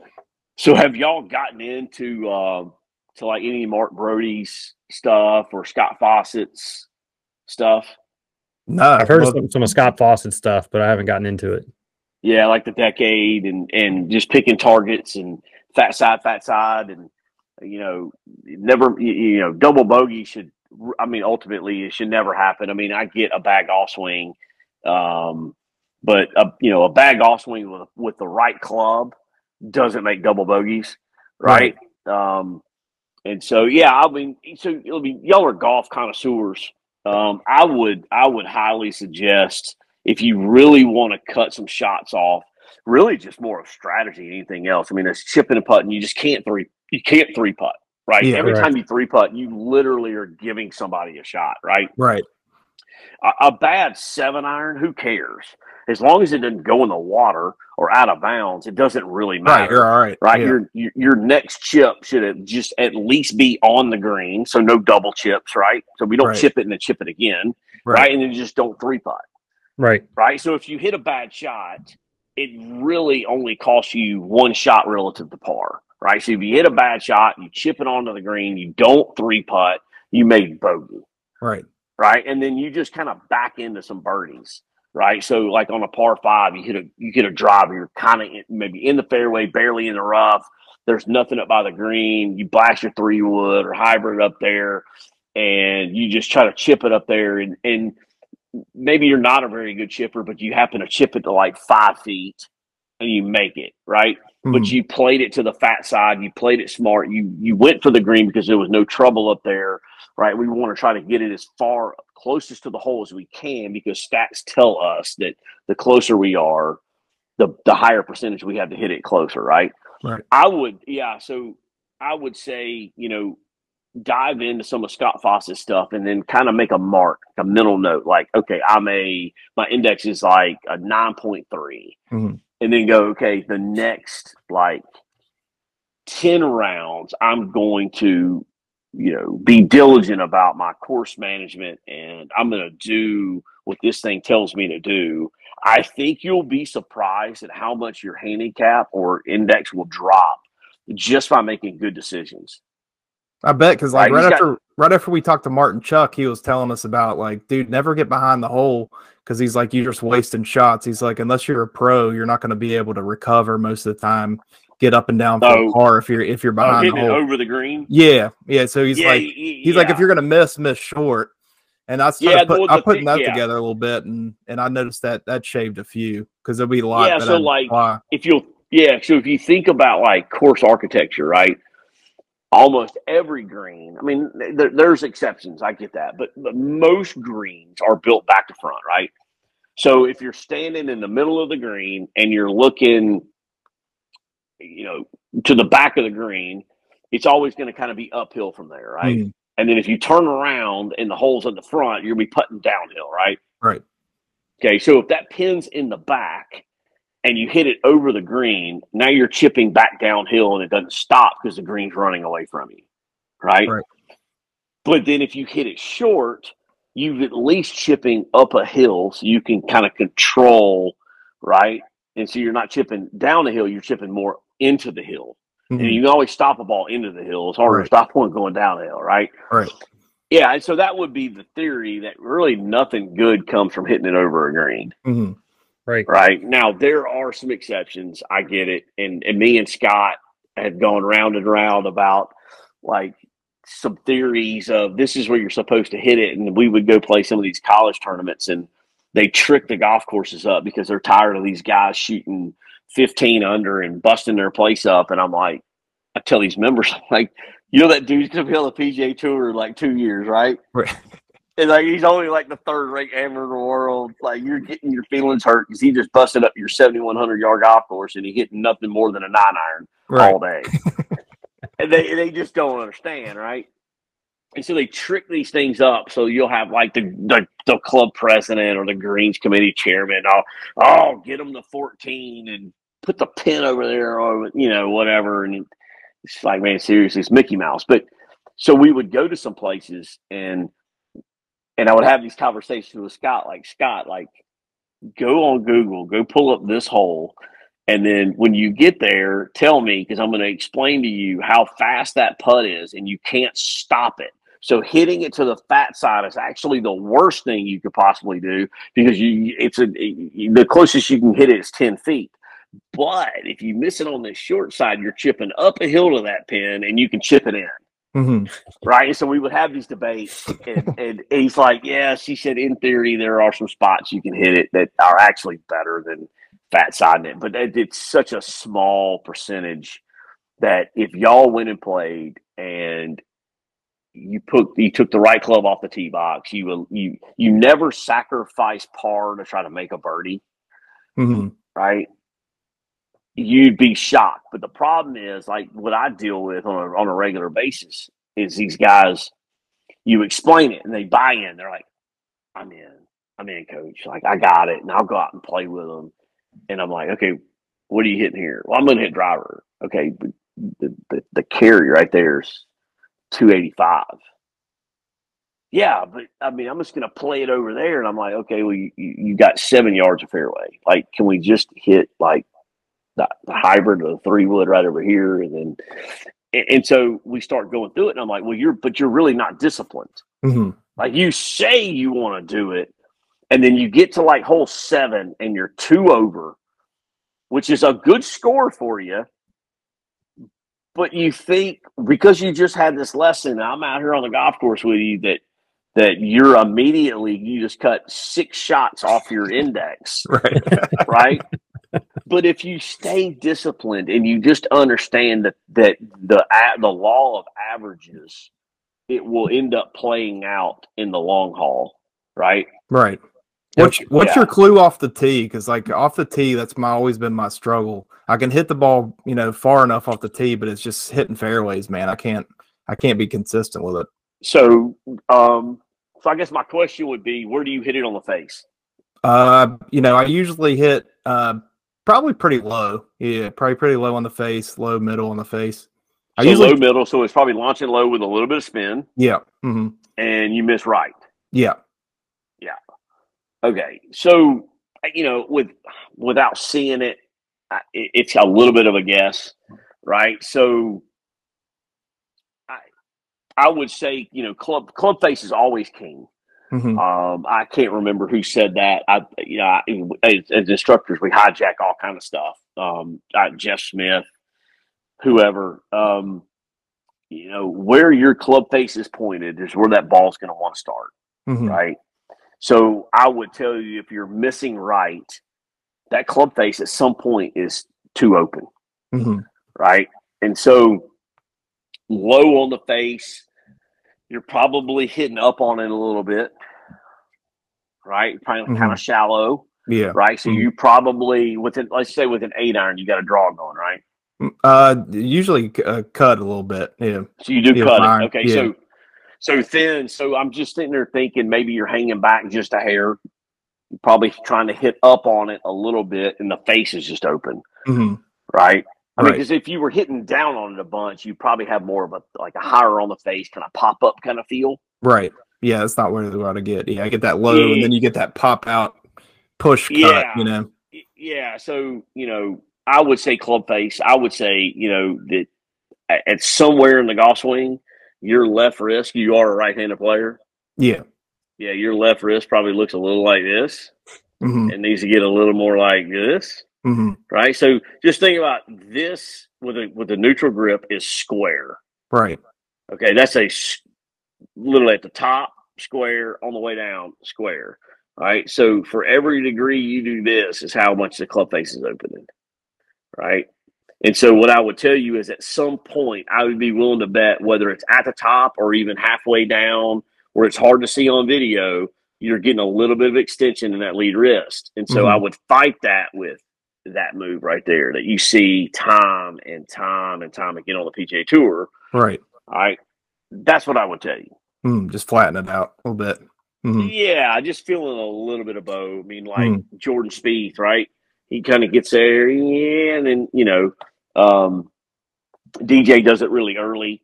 So have y'all gotten into um, to like any Mark Broadie's stuff or Scott Fawcett's stuff? no, I've heard of some, some of Scott Fawcett stuff, but I haven't gotten into it. Yeah, like the decade and and just picking targets and fat side, fat side, and you know, never you, you know, double bogey should. I mean, ultimately, it should never happen. I mean, I get a bag off swing, um, but a, you know, a bag off swing with with the right club doesn't make double bogeys, right? Um, and so, yeah, I mean, so it'll be y'all are golf connoisseurs. Um, I would I would highly suggest if you really want to cut some shots off, really just more of strategy than anything else. I mean, it's chipping and putting. You just can't three you can't three putt, right? Yeah, Every right. time you three putt, you literally are giving somebody a shot, right? Right. A, a bad seven iron, who cares? As long as it doesn't go in the water or out of bounds, it doesn't really matter Right. You're all right. right? Yeah. Your, your your next chip should just at least be on the green, so no double chips, right? So we don't Right. chip it and then chip it again, right? right. And then just don't three putt, Right. right? So if you hit a bad shot, it really only costs you one shot relative to par, right? So if you hit a bad shot, you chip it onto the green, you don't three putt, you made bogey, Right. right? And then you just kind of back into some birdies, right? So like on a par five, you hit a you hit a driver, you're kind of maybe in the fairway, barely in the rough. There's nothing up by the green. You blast your three wood or hybrid up there, and you just try to chip it up there, and and maybe you're not a very good chipper, but you happen to chip it to like five feet, and you make it right but Mhm. you played it to the fat side. You played it smart. You you went for the green because there was no trouble up there, right? We want to try to get it as far closest to the hole as we can because stats tell us that the closer we are, the the higher percentage we have to hit it closer, right? Right. I would, yeah. So I would say, you know, dive into some of Scott Fawcett's stuff and then kind of make a mark, a mental note, like, okay, I'm a my index is like a nine point three Mhm. And then go, okay, the next like 10 rounds, I'm going to, you know, be diligent about my course management and I'm going to do what this thing tells me to do. I think you'll be surprised at how much your handicap or index will drop just by making good decisions. I bet because like Right, right, he's got- after right after we talked to Martin Chuck, he was telling us about like, dude, never get behind the hole because he's like, you're just wasting shots. He's like, unless you're a pro, you're not going to be able to recover most of the time, get up and down for Oh. a par if you're if you're Oh, behind hitting the hole. over the green. Yeah, yeah. So he's yeah, like, y- y- he's like, if you're gonna miss, miss short. And I started Yeah, put, well, I the putting thing- that yeah. together a little bit, and and I noticed that that shaved a few because there'll be a lot. Yeah, that so, I'd like, apply. if you'll yeah so if you think about like course architecture right almost every green i mean there, there's exceptions i get that but, but most greens are built back to front right? So if you're standing in the middle of the green and you're looking you know to the back of the green it's always going to kind of be uphill from there right? Mm, and then if you turn around and the hole's at the front you'll be putting downhill right? Right. Okay, so if that pin's in the back and you hit it over the green, now you're chipping back downhill and it doesn't stop because the green's running away from you. Right? Right. But then if you hit it short, you've at least chipping up a hill so you can kind of control, right? And so you're not chipping down the hill, you're chipping more into the hill. Mhm. And you can always stop a ball into the hill. It's harder Right. to stop one going downhill, right? Right. Yeah, and so that would be the theory that really nothing good comes from hitting it over a green Mhm. Right. right now there are some exceptions i get it and and me and scott have gone round and round about like some theories of this is where you're supposed to hit it and we would go play some of these college tournaments and they trick the golf courses up because they're tired of these guys shooting 15 under and busting their place up and i'm like i tell these members I'm like you know that dude's gonna be on the pga tour in like two years right Right. And like he's only like the third rate amateur in the world. Like you're getting your feelings hurt because he just busted up your 7100 yard golf course and he hit nothing more than a nine iron Right. all day. and they they just don't understand, right? And so they trick these things up. So you'll have like the the, the club president or the greens committee chairman. Oh, oh, get them to 14 and put the pin over there or you know whatever. And it's like, man, seriously, it's Mickey Mouse. But so we would go to some places and and I would have these conversations with Scott, like Scott, like go on Google, go pull up this hole, and then when you get there, tell me because I'm going to explain to you how fast that putt is, and you can't stop it. So hitting it to the fat side is actually the worst thing you could possibly do because you it's a the closest you can hit it is ten feet. But if you miss it on the short side, you're chipping up a hill to that pin and you can chip it in. Hmm Right. So we would have these debates, and, and he's like, Yeah, she said, in theory, there are some spots you can hit it that are actually better than fat siding it. But it, it's such a small percentage that if y'all went and played and you put you took the right club off the tee box, you will you you never sacrifice par to try to make a birdie Mm-hmm. right? You'd be shocked. But the problem is, like what I deal with on a, on a regular basis is these guys, you explain it and they buy in. They're like, I'm in. I'm in, coach. Like, I got it. And I'll go out and play with them. And I'm like, okay, what are you hitting here? Well, I'm going to hit driver. Okay. The, the, the carry right there is 285. Yeah, but I mean, I'm just going to play it over there. And I'm like, okay, well, you you got seven yards of fairway. Like, can we just hit like the, the hybrid or the three wood right over here? And then, and, and so we start going through it. And I'm like, well, you're, but you're really not disciplined. hmm Like, you say you want to do it. And then you get to like hole seven and you're two over, which is a good score for you. But you think because you just had this lesson, I'm out here on the golf course with you that that you're immediately you just cut six shots off your index, Right. right? But if you stay disciplined and you just understand that that the the law of averages, it will end up playing out in the long haul, right? right. What's what's Yeah. your clue off the tee? Because like off the tee, that's my always been my struggle. I can hit the ball, you know, far enough off the tee, but it's just hitting fairways, man. I can't I can't be consistent with it. So, um, so I guess my question would be, where do you hit it on the face? Uh, you know, I usually hit uh probably pretty low. Yeah, probably pretty low on the face, low middle on the face. I So usually low middle, so it's probably launching low with a little bit of spin, yeah. Mm-hmm. and you miss right. Yeah. Yeah. Okay, so you know, with without seeing it, it's a little bit of a guess, right? So, I I would say you know, club club face is always king. Hmm Um, I can't remember who said that. I, you know, I, as, as instructors, we hijack all kind of stuff. Um, uh, Jeff Smith, whoever. Um, you know, where your club face is pointed is where that ball's going to want to start, hmm right? So I would tell you if you're missing right, that club face at some point is too open hmm right? And so low on the face, you're probably hitting up on it a little bit, right? Probably kind Mhm. of shallow, Yeah. right? So Mhm. you probably within let's say with an eight iron, you got a draw going, right? Mm, Uh, usually uh, cut a little bit. Yeah. So you do Yeah, cut fine. it. Okay, Yeah. so so thin. So I'm just sitting there thinking maybe you're hanging back just a hair. You're probably trying to hit up on it a little bit, and the face is just open. hmm right? I mean, Right. because if you were hitting down on it a bunch, you probably have more of a like a higher on the face kind of pop up kind of feel. Right. Yeah, that's not where they want to get. Yeah, I get that low, Yeah. and then you get that pop out push cut. Yeah. You know. Yeah, so you know, I would say club face. I would say you know that at somewhere in the golf swing, your left wrist. You are a right-handed player. Yeah. Yeah, your left wrist probably looks a little like this. hmm It needs to get a little more like this, hmm right? So just think about this with a with a neutral grip is square. Right. Okay, that's a little at the top square on the way down square. Right. So for every degree you do this is how much the club face is opening. Right. And so what I would tell you is at some point I would be willing to bet whether it's at the top or even halfway down where it's hard to see on video, you're getting a little bit of extension in that lead wrist. And so I would fight that with that move right there that you see time and time and time again on the PGA tour. Right. All right. That's what I would tell you. Mm, just flatten it out a little bit. hmm Yeah, just feeling a little bit of bow. I mean, like Mm. Jordan Spieth, right? He kind of gets there, yeah, and then you know, um, DJ does it really early.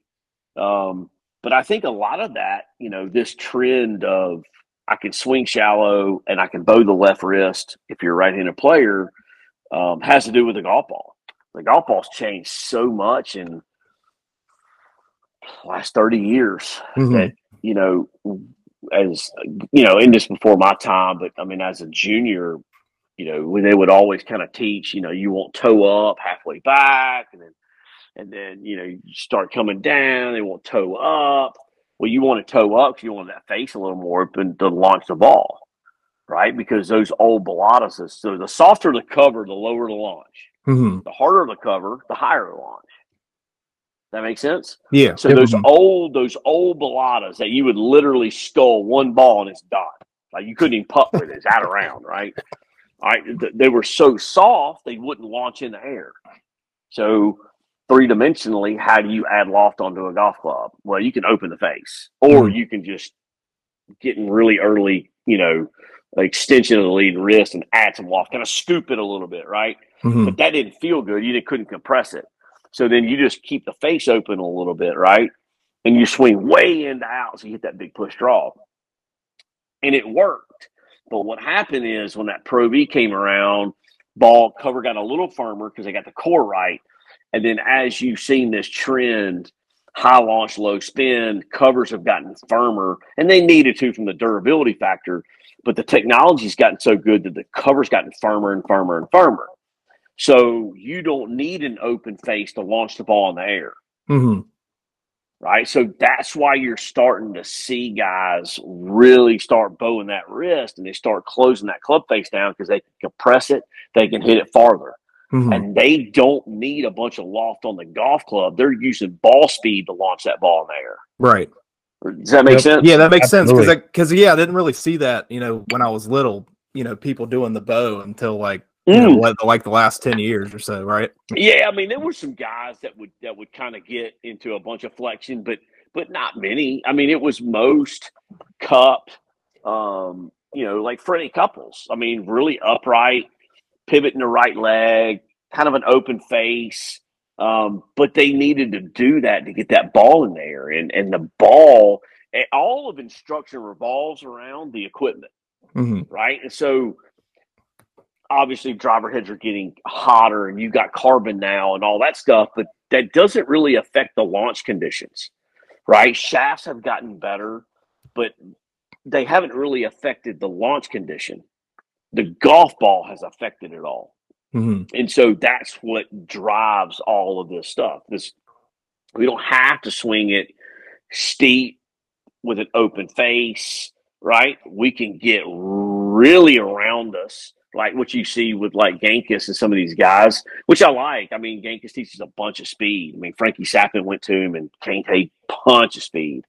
Um, but I think a lot of that, you know, this trend of I can swing shallow and I can bow the left wrist if you're a right-handed player, um, has to do with the golf ball. The golf ball's changed so much in the last thirty years hmm that you know, as you know, in this before my time, but I mean, as a junior, you know, when they would always kind of teach, you know, you won't toe up halfway back, and then and then you know you start coming down. They won't toe up. Well, you want to toe up because you want that face a little more open to launch the ball, right? Because those old balatas, so the softer the cover, the lower the launch. hmm The harder the cover, the higher the launch. That makes sense. Yeah. So those old, those old balatas that you would literally skull one ball and it's done. Like you couldn't even putt with it; it's out of round, right? All right, th- they were so soft they wouldn't launch in the air. So three dimensionally, how do you add loft onto a golf club? Well, you can open the face, or Mhm. you can just get in really early, you know, extension of the lead wrist and add some loft, kind of scoop it a little bit, right? Mhm. but that didn't feel good. You didn't, couldn't compress it. So then you just keep the face open a little bit, right? And you swing way into out so you hit that big push draw. And it worked. But what happened is when that Pro V came around, ball cover got a little firmer because they got the core right. And then as you've seen this trend, high launch, low spin, covers have gotten firmer and they needed to from the durability factor. But the technology's gotten so good that the cover's gotten firmer and firmer and firmer. So you don't need an open face to launch the ball in the air, Mhm. right? So that's why you're starting to see guys really start bowing that wrist and they start closing that club face down because they can compress it, they can hit it farther. Mhm. And they don't need a bunch of loft on the golf club. They're using ball speed to launch that ball in the air. Right. Does that make Yep. sense? Yeah, that makes sense because because yeah, I didn't really see that. You know, when I was little, you know, people doing the bow until like you know, Mm. like, like the last ten years or so, right? Yeah, I mean, there were some guys that would that would kind of get into a bunch of flexion, but but not many. I mean, it was most cup, um, you know, like Freddie Couples. I mean, really upright, pivoting the right leg, kind of an open face. Um, but they needed to do that to get that ball in there, and and the ball, all of instruction revolves around the equipment hmm right? And so obviously driver heads are getting hotter and you got carbon now and all that stuff, but that doesn't really affect the launch conditions, right? Shafts have gotten better, but they haven't really affected the launch condition. The golf ball has affected it all. hmm And so that's what drives all of this stuff. This we don't have to swing it steep with an open face, right? We can get really around us, like what you see with like Gankas and some of these guys, which I like. I mean, Gankas teaches a bunch of speed. I mean, Frankie Capan went to him and Kane a bunch of speed.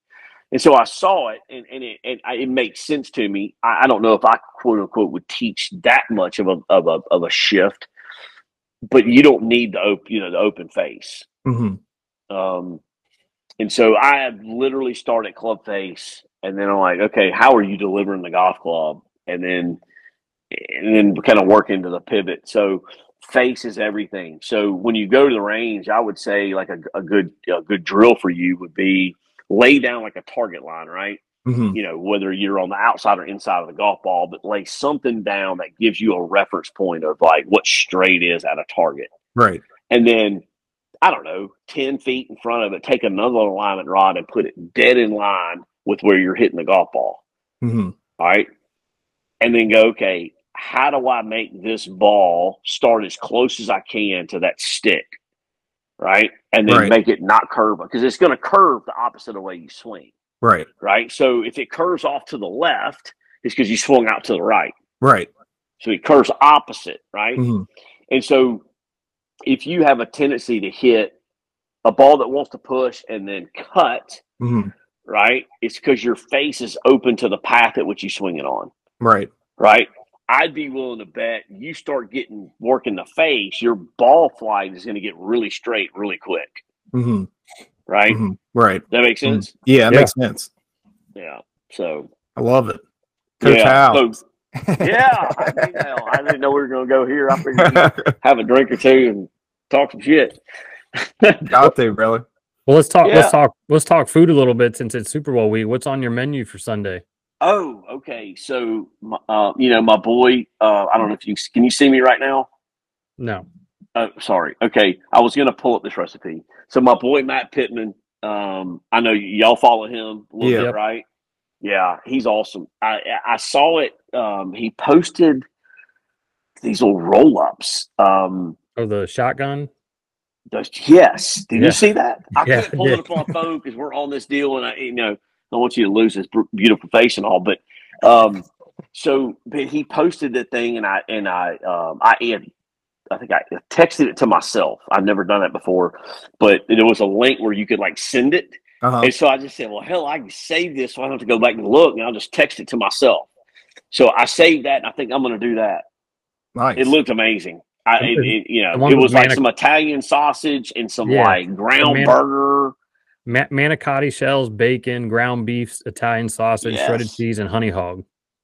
And so I saw it, and, and it and I, it makes sense to me. I, I don't know if I quote unquote would teach that much of a of a of a shift, but you don't need the open you know the open face. hmm Um, and so I have literally started club face, and then I'm like, okay, how are you delivering the golf club? And then, and then kind of work into the pivot. So face is everything. So when you go to the range, I would say like a, a good a good drill for you would be lay down like a target line, right? hmm You know, whether you're on the outside or inside of the golf ball, but lay something down that gives you a reference point of like what straight is at a target Right. and then I don't know, ten feet in front of it, take another alignment rod and put it dead in line with where you're hitting the golf ball. hmm All right, and then go, okay, how do I make this ball start as close as I can to that stick, right, and then Right. make it not curve because it's going to curve the opposite of the way you swing, Right. right? So if it curves off to the left, it's because you swung out to the right. Right. So it curves opposite, right? hmm And so if you have a tendency to hit a ball that wants to push and then cut, hmm right? It's because your face is open to the path at which you swing it on, Right. right? I'd be willing to bet you start getting working the face, your ball flight is going to get really straight really quick, hmm right? hmm Right. That makes sense? Yeah, it Yeah. makes sense. Yeah. So, I love it. Coach yeah. Howe. So, yeah. I, mean, hell, I didn't know we were going to go here. I figured we'd have a drink or two and talk some shit. Got to, brother. Well, let's talk. Yeah. Let's talk. Let's talk food a little bit since it's Super Bowl week. What's on your menu for Sunday? Oh, okay. So, uh, you know, my boy, uh, I don't know if you can you see me right now. No. Oh, sorry. Okay, I was gonna pull up this recipe. So, my boy Matt Pittman, um, I know y'all follow him a little Yeah. bit, right? Yeah, he's awesome. I I saw it. Um, he posted. these little roll ups. Um, Oh, the shotgun. those, yes, did Yeah. you see that? I Yeah, can't pull it up on my phone because we're on this deal, and I, you know, don't want you to lose this beautiful face and all. But um, so, but he posted that thing, and I and I um, I had, I think I texted it to myself. I've never done that before, but there was a link where you could like send it. Uh-huh. And so I just said, well, hell, I can save this so I don't have to go back and look, and I'll just text it to myself. So I saved that, and I think I'm going to do that. Nice. It looked amazing. I, it, it- you know, it was like some Italian sausage and some Yeah, like ground burger. Ma- manicotti shells, bacon, ground beef, Italian sausage, shredded cheese, and honey hog.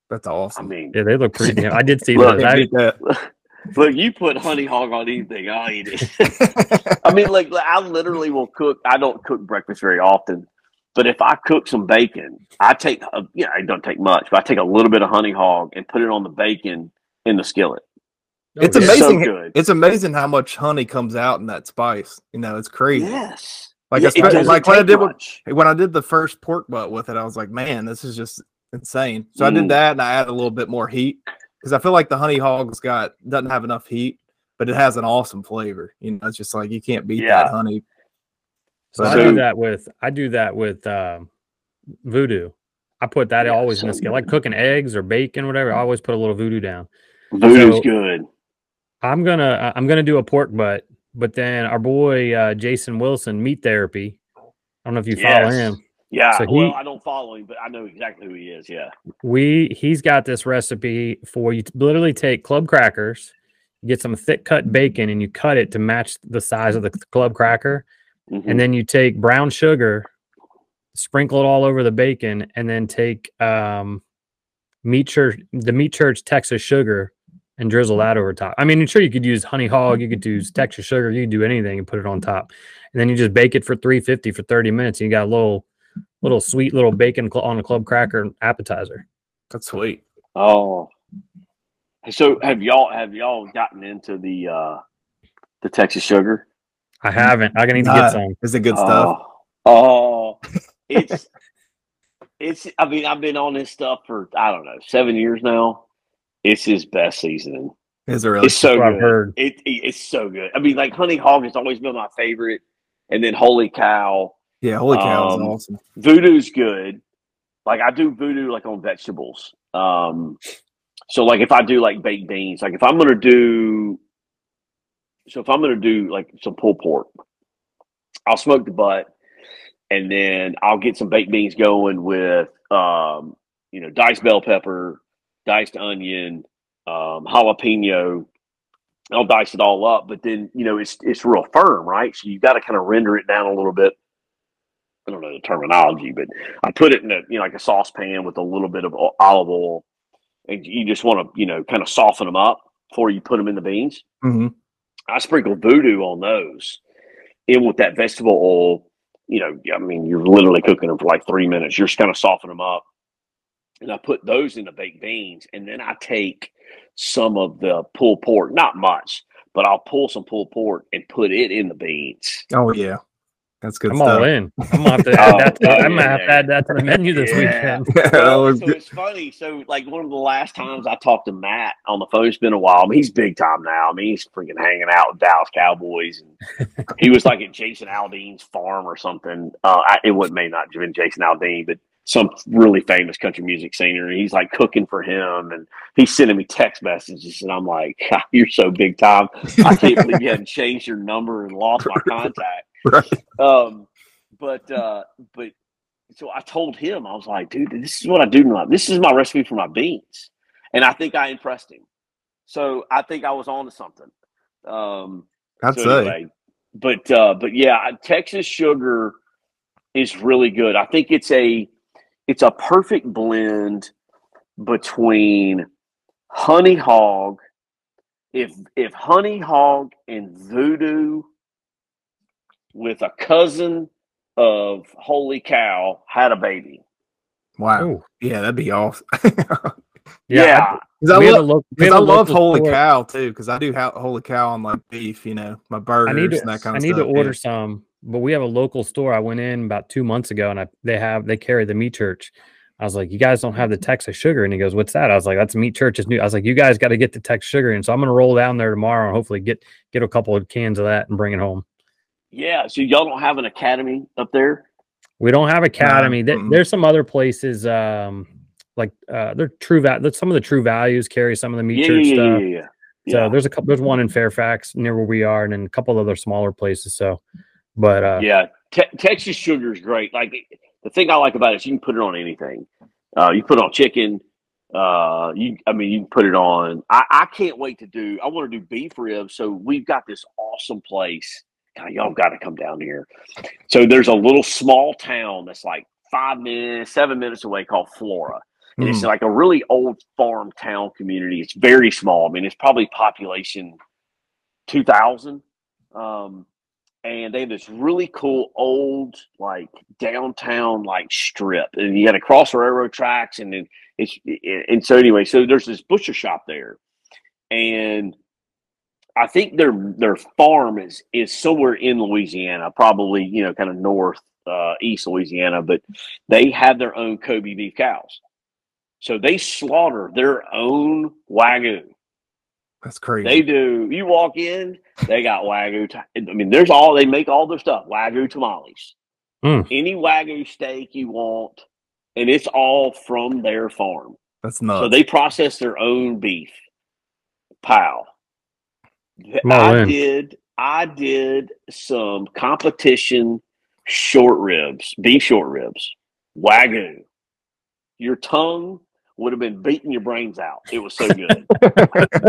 That's awesome. I awesome. mean, Yeah, they look pretty damn. I did see Look, those. I, that. look, you put honey hog on anything, I'll eat it. I mean, like, like, I literally will cook. I don't cook breakfast very often, but if I cook some bacon, I take, a, you know, it don't take much, but I take a little bit of honey hog and put it on the bacon in the skillet. It's Oh, yeah. So amazing. good. It's amazing how much honey comes out in that spice. You know, it's crazy. Yes. Like, Yeah, especially- like when I did much. When I did the first pork butt with it, I was like, man, this is just insane. So I Mm. did that and I added a little bit more heat because I feel like the honey hog's got doesn't have enough heat, but it has an awesome flavor. You know, it's just like you can't beat Yeah. that honey. So I do that with I do that with um, voodoo. I put that Yeah, always in the so skillet, like cooking eggs or bacon, whatever. I always put a little voodoo down. Voodoo's So- good. I'm gonna I'm gonna do a pork butt, but then our boy uh, Jason Wilson, meat therapy. I don't know if you follow him. Yeah. So well, I don't follow him, but I know exactly who he is. Yeah. We he's got this recipe for you literally take club crackers, you get some thick cut bacon, and you cut it to match the size of the club cracker, Mhm. and then you take brown sugar, sprinkle it all over the bacon, and then take um, meat church the meat church Texas sugar and drizzle that over top. I mean, sure you could use honey hog, you could use Texas sugar, you could do anything and put it on top, and then you just bake it for three fifty for thirty minutes. And you got a little little sweet little bacon cl- on a club cracker appetizer. That's sweet. Oh. So have y'all have y'all gotten into the uh the Texas sugar? I haven't. I need to Nah, get some. Is it good stuff? Oh, oh it's it's I mean, I've been on this stuff for I don't know, seven years now. It's his best seasoning. Is it really? It's so That's what I've good. heard. It, it- it's so good. I mean, like honey hog has always been my favorite. And then holy cow. yeah, holy cow, um, is awesome. voodoo's good. Like I do voodoo like on vegetables. Um so like if I do like baked beans, like if I'm gonna do so if I'm gonna do like some pulled pork, I'll smoke the butt and then I'll get some baked beans going with um, you know, diced bell pepper, diced onion, um, jalapeno. I'll dice it all up, but then you know it's it's real firm, right? So you got to kind of render it down a little bit. I don't know the terminology, but I put it in a you know like a saucepan with a little bit of olive oil, and you just want to you know kind of soften them up before you put them in the beans. hmm I sprinkle voodoo on those in with that vegetable oil. You know, I mean, you're literally cooking them for like three minutes. You're just kind of softening them up. And I put those in the baked beans. And then I take some of the pulled pork, not much, but I'll pull some pulled pork and put it in the beans. Oh yeah, that's good I'm stuff. all in. I'm gonna have to add that. To, oh, I'm gonna yeah, have to add that to the menu this Yeah. weekend. That Well, so it's funny. So, like one of the last times I talked to Matt on the phone, it's been a while. I mean, he's big time now. I mean, he's freaking hanging out with Dallas Cowboys, and he was like at Jason Aldean's farm or something. Uh, I, it would may not have been Jason Aldean, but some really famous country music singer. And he's like cooking for him, and he's sending me text messages, and I'm like, "God, "You're so big time. I can't believe you hadn't changed your number and lost my contact." Right. Um, but uh, but so I told him I was like, dude, this is what I do now. This is my recipe for my beans, and I think I impressed him. So I think I was on to something. Um, I'd so say. anyway, but uh, but yeah, Texas sugar is really good. I think it's a it's a perfect blend between honey hog. If if honey hog and voodoo with a cousin of holy cow had a baby. Wow. Ooh. Yeah, that'd be awesome. Yeah, Because I, we love, lo- we 'cause have love holy store. cow too. Because I do ha- holy cow on like beef, you know, my burgers I need to, and that kind I of need stuff. to order some, but we have a local store. I went in about two months ago, and I they have they carry the meat church. I was like, you guys don't have the Texas sugar. And he goes, what's that? I was like, that's Meat church Church's new. I was like, you guys got to get the Texas sugar. And so I'm going to roll down there tomorrow and hopefully get, get a couple of cans of that and bring it home. Yeah. So y'all don't have an academy up there? We don't have academy. There- mm-mm. There's some other places, um, like uh, they're true. Va- some of the true values carry some of the meat Yeah, church yeah, yeah, stuff. yeah, yeah. So Yeah. there's a couple. There's one in Fairfax near where we are, and then a couple other smaller places. So, but uh, yeah, Te- Texas sugar is great. Like the thing I like about it is you can put it on anything. Uh, you put it on chicken. Uh, you, I mean, you can put it on. I, I can't wait to do. I want to do beef ribs. So we've got this awesome place. God, y'all got to come down here. So there's a little small town that's like five minutes, seven minutes away called Flora. And it's Mm. like a really old farm town community. It's very small. I mean, it's probably population 2,000. Um, and they have this really cool old, like downtown, like strip. And you got to cross the railroad tracks. And then it's, and so anyway, so there's this butcher shop there. And I think their their farm is is somewhere in Louisiana, probably you know kind of north uh, east Louisiana, but they have their own Kobe beef cows, so they slaughter their own wagyu. That's crazy. They do. You walk in, they got wagyu. I mean, there's all they make all their stuff. Wagyu tamales, Mm. any wagyu steak you want, and it's all from their farm. That's nuts. So they process their own beef. Pow. I in. did I did some competition short ribs, beef short ribs, wagyu. Your tongue would have been beating your brains out. It was so good.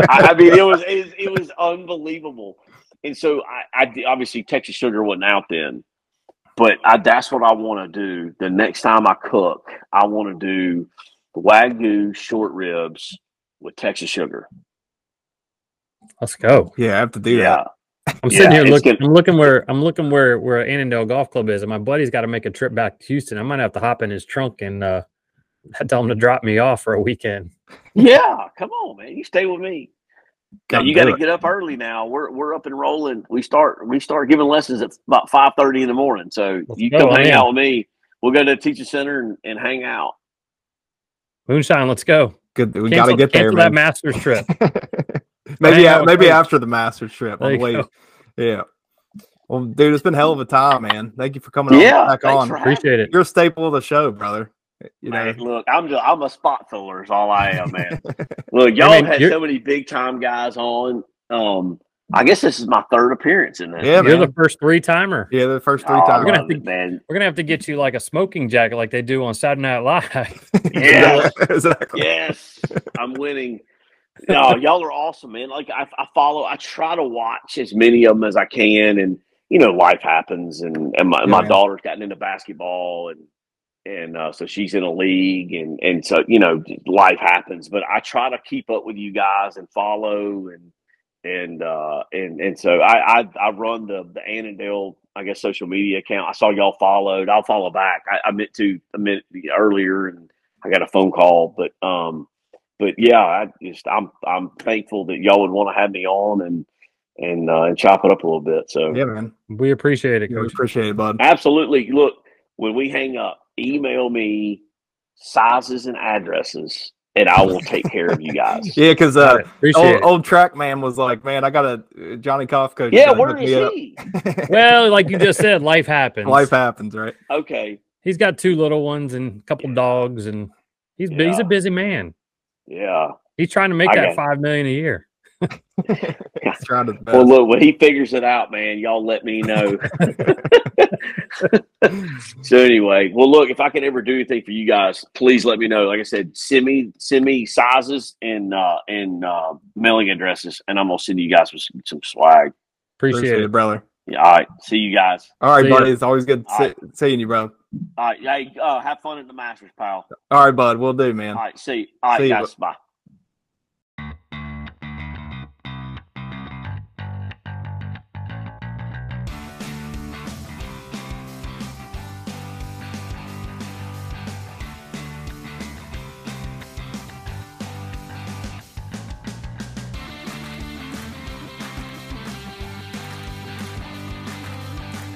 I, I mean, it was, it was it was unbelievable. And so I, I obviously Texas Sugar wasn't out then, but I, that's what I want to do. The next time I cook, I want to do wagyu short ribs with Texas Sugar. let's go. yeah, I have to do Yeah, that. I'm sitting Yeah, here looking. gonna- I'm looking where I'm looking where where Annandale Golf Club is, and my buddy's got to make a trip back to Houston. I might have to hop in his trunk and uh, tell him to drop me off for a weekend. yeah. Come on, man, you stay with me. Now, you got to get up early now. We're we're up and rolling. We start we start giving lessons at about five thirty in the morning. So Let's you go, come hang man. out with me. We'll go to the teacher center and, and hang out. Moonshine, let's go. Good. We Cancel- got to get there, cancel that. Masters trip. maybe out a- maybe Coach. after the Masters trip. There On the you way. go. Yeah. Well, dude, it's been a hell of a time, man. Thank you for coming on Yeah, back on. Appreciate it. You're a staple of the show, brother. You know, Man, look, I'm just I'm a spot filler is all I am, man. look, y'all mean, had you're- so many big time guys on. Um, I guess this is my third appearance in this. Yeah, You're the first three timer. yeah, the first three Oh, I times. gonna love it, man. We're gonna have to get you like a smoking jacket, like they do on Saturday Night Live. Yeah. exactly. Yes, I'm winning. No, y'all are awesome, man. Like I, I follow, I try to watch as many of them as I can, and you know, life happens, and and my, Yeah, my daughter's gotten into basketball, and and uh, so she's in a league, and and so you know, life happens. But I try to keep up with you guys and follow, and and uh, and and so I I, I run the the Annandale. I guess social media account. I saw y'all followed. I'll follow back. I, I meant to a minute earlier, and I got a phone call, but um, but yeah, I just I'm I'm thankful that y'all would want to have me on and and uh, and chop it up a little bit. So Yeah, man. we appreciate it, Yeah, we appreciate it, bud. absolutely, look when we hang up, email me sizes and addresses, and I will take care of you guys. Yeah, because uh, it. Old, it. old track man was like, man, I got a Johnny Cough coach. Yeah, gotta where hook is me up." he? Well, like you just said, life happens. Life happens, right? Okay, He's got two little ones and a couple dogs, and he's bu- he's a busy man. yeah. He's trying to make I that five million a year. He's trying best. Well, look, when he figures it out, man, y'all let me know. so anyway, well, look, if I can ever do anything for you guys, please let me know. Like I said, send me send me sizes and uh, and uh, mailing addresses, and I'm gonna send you guys some, some swag. Appreciate, it. brother. Yeah, all right, see you guys. All right, See ya. buddy. It's always good All see, seeing you, bro. All right, hey, uh, have fun at the Masters, pal. All right, bud. We'll do, man. All right, see, all right, See ya, guys, bye.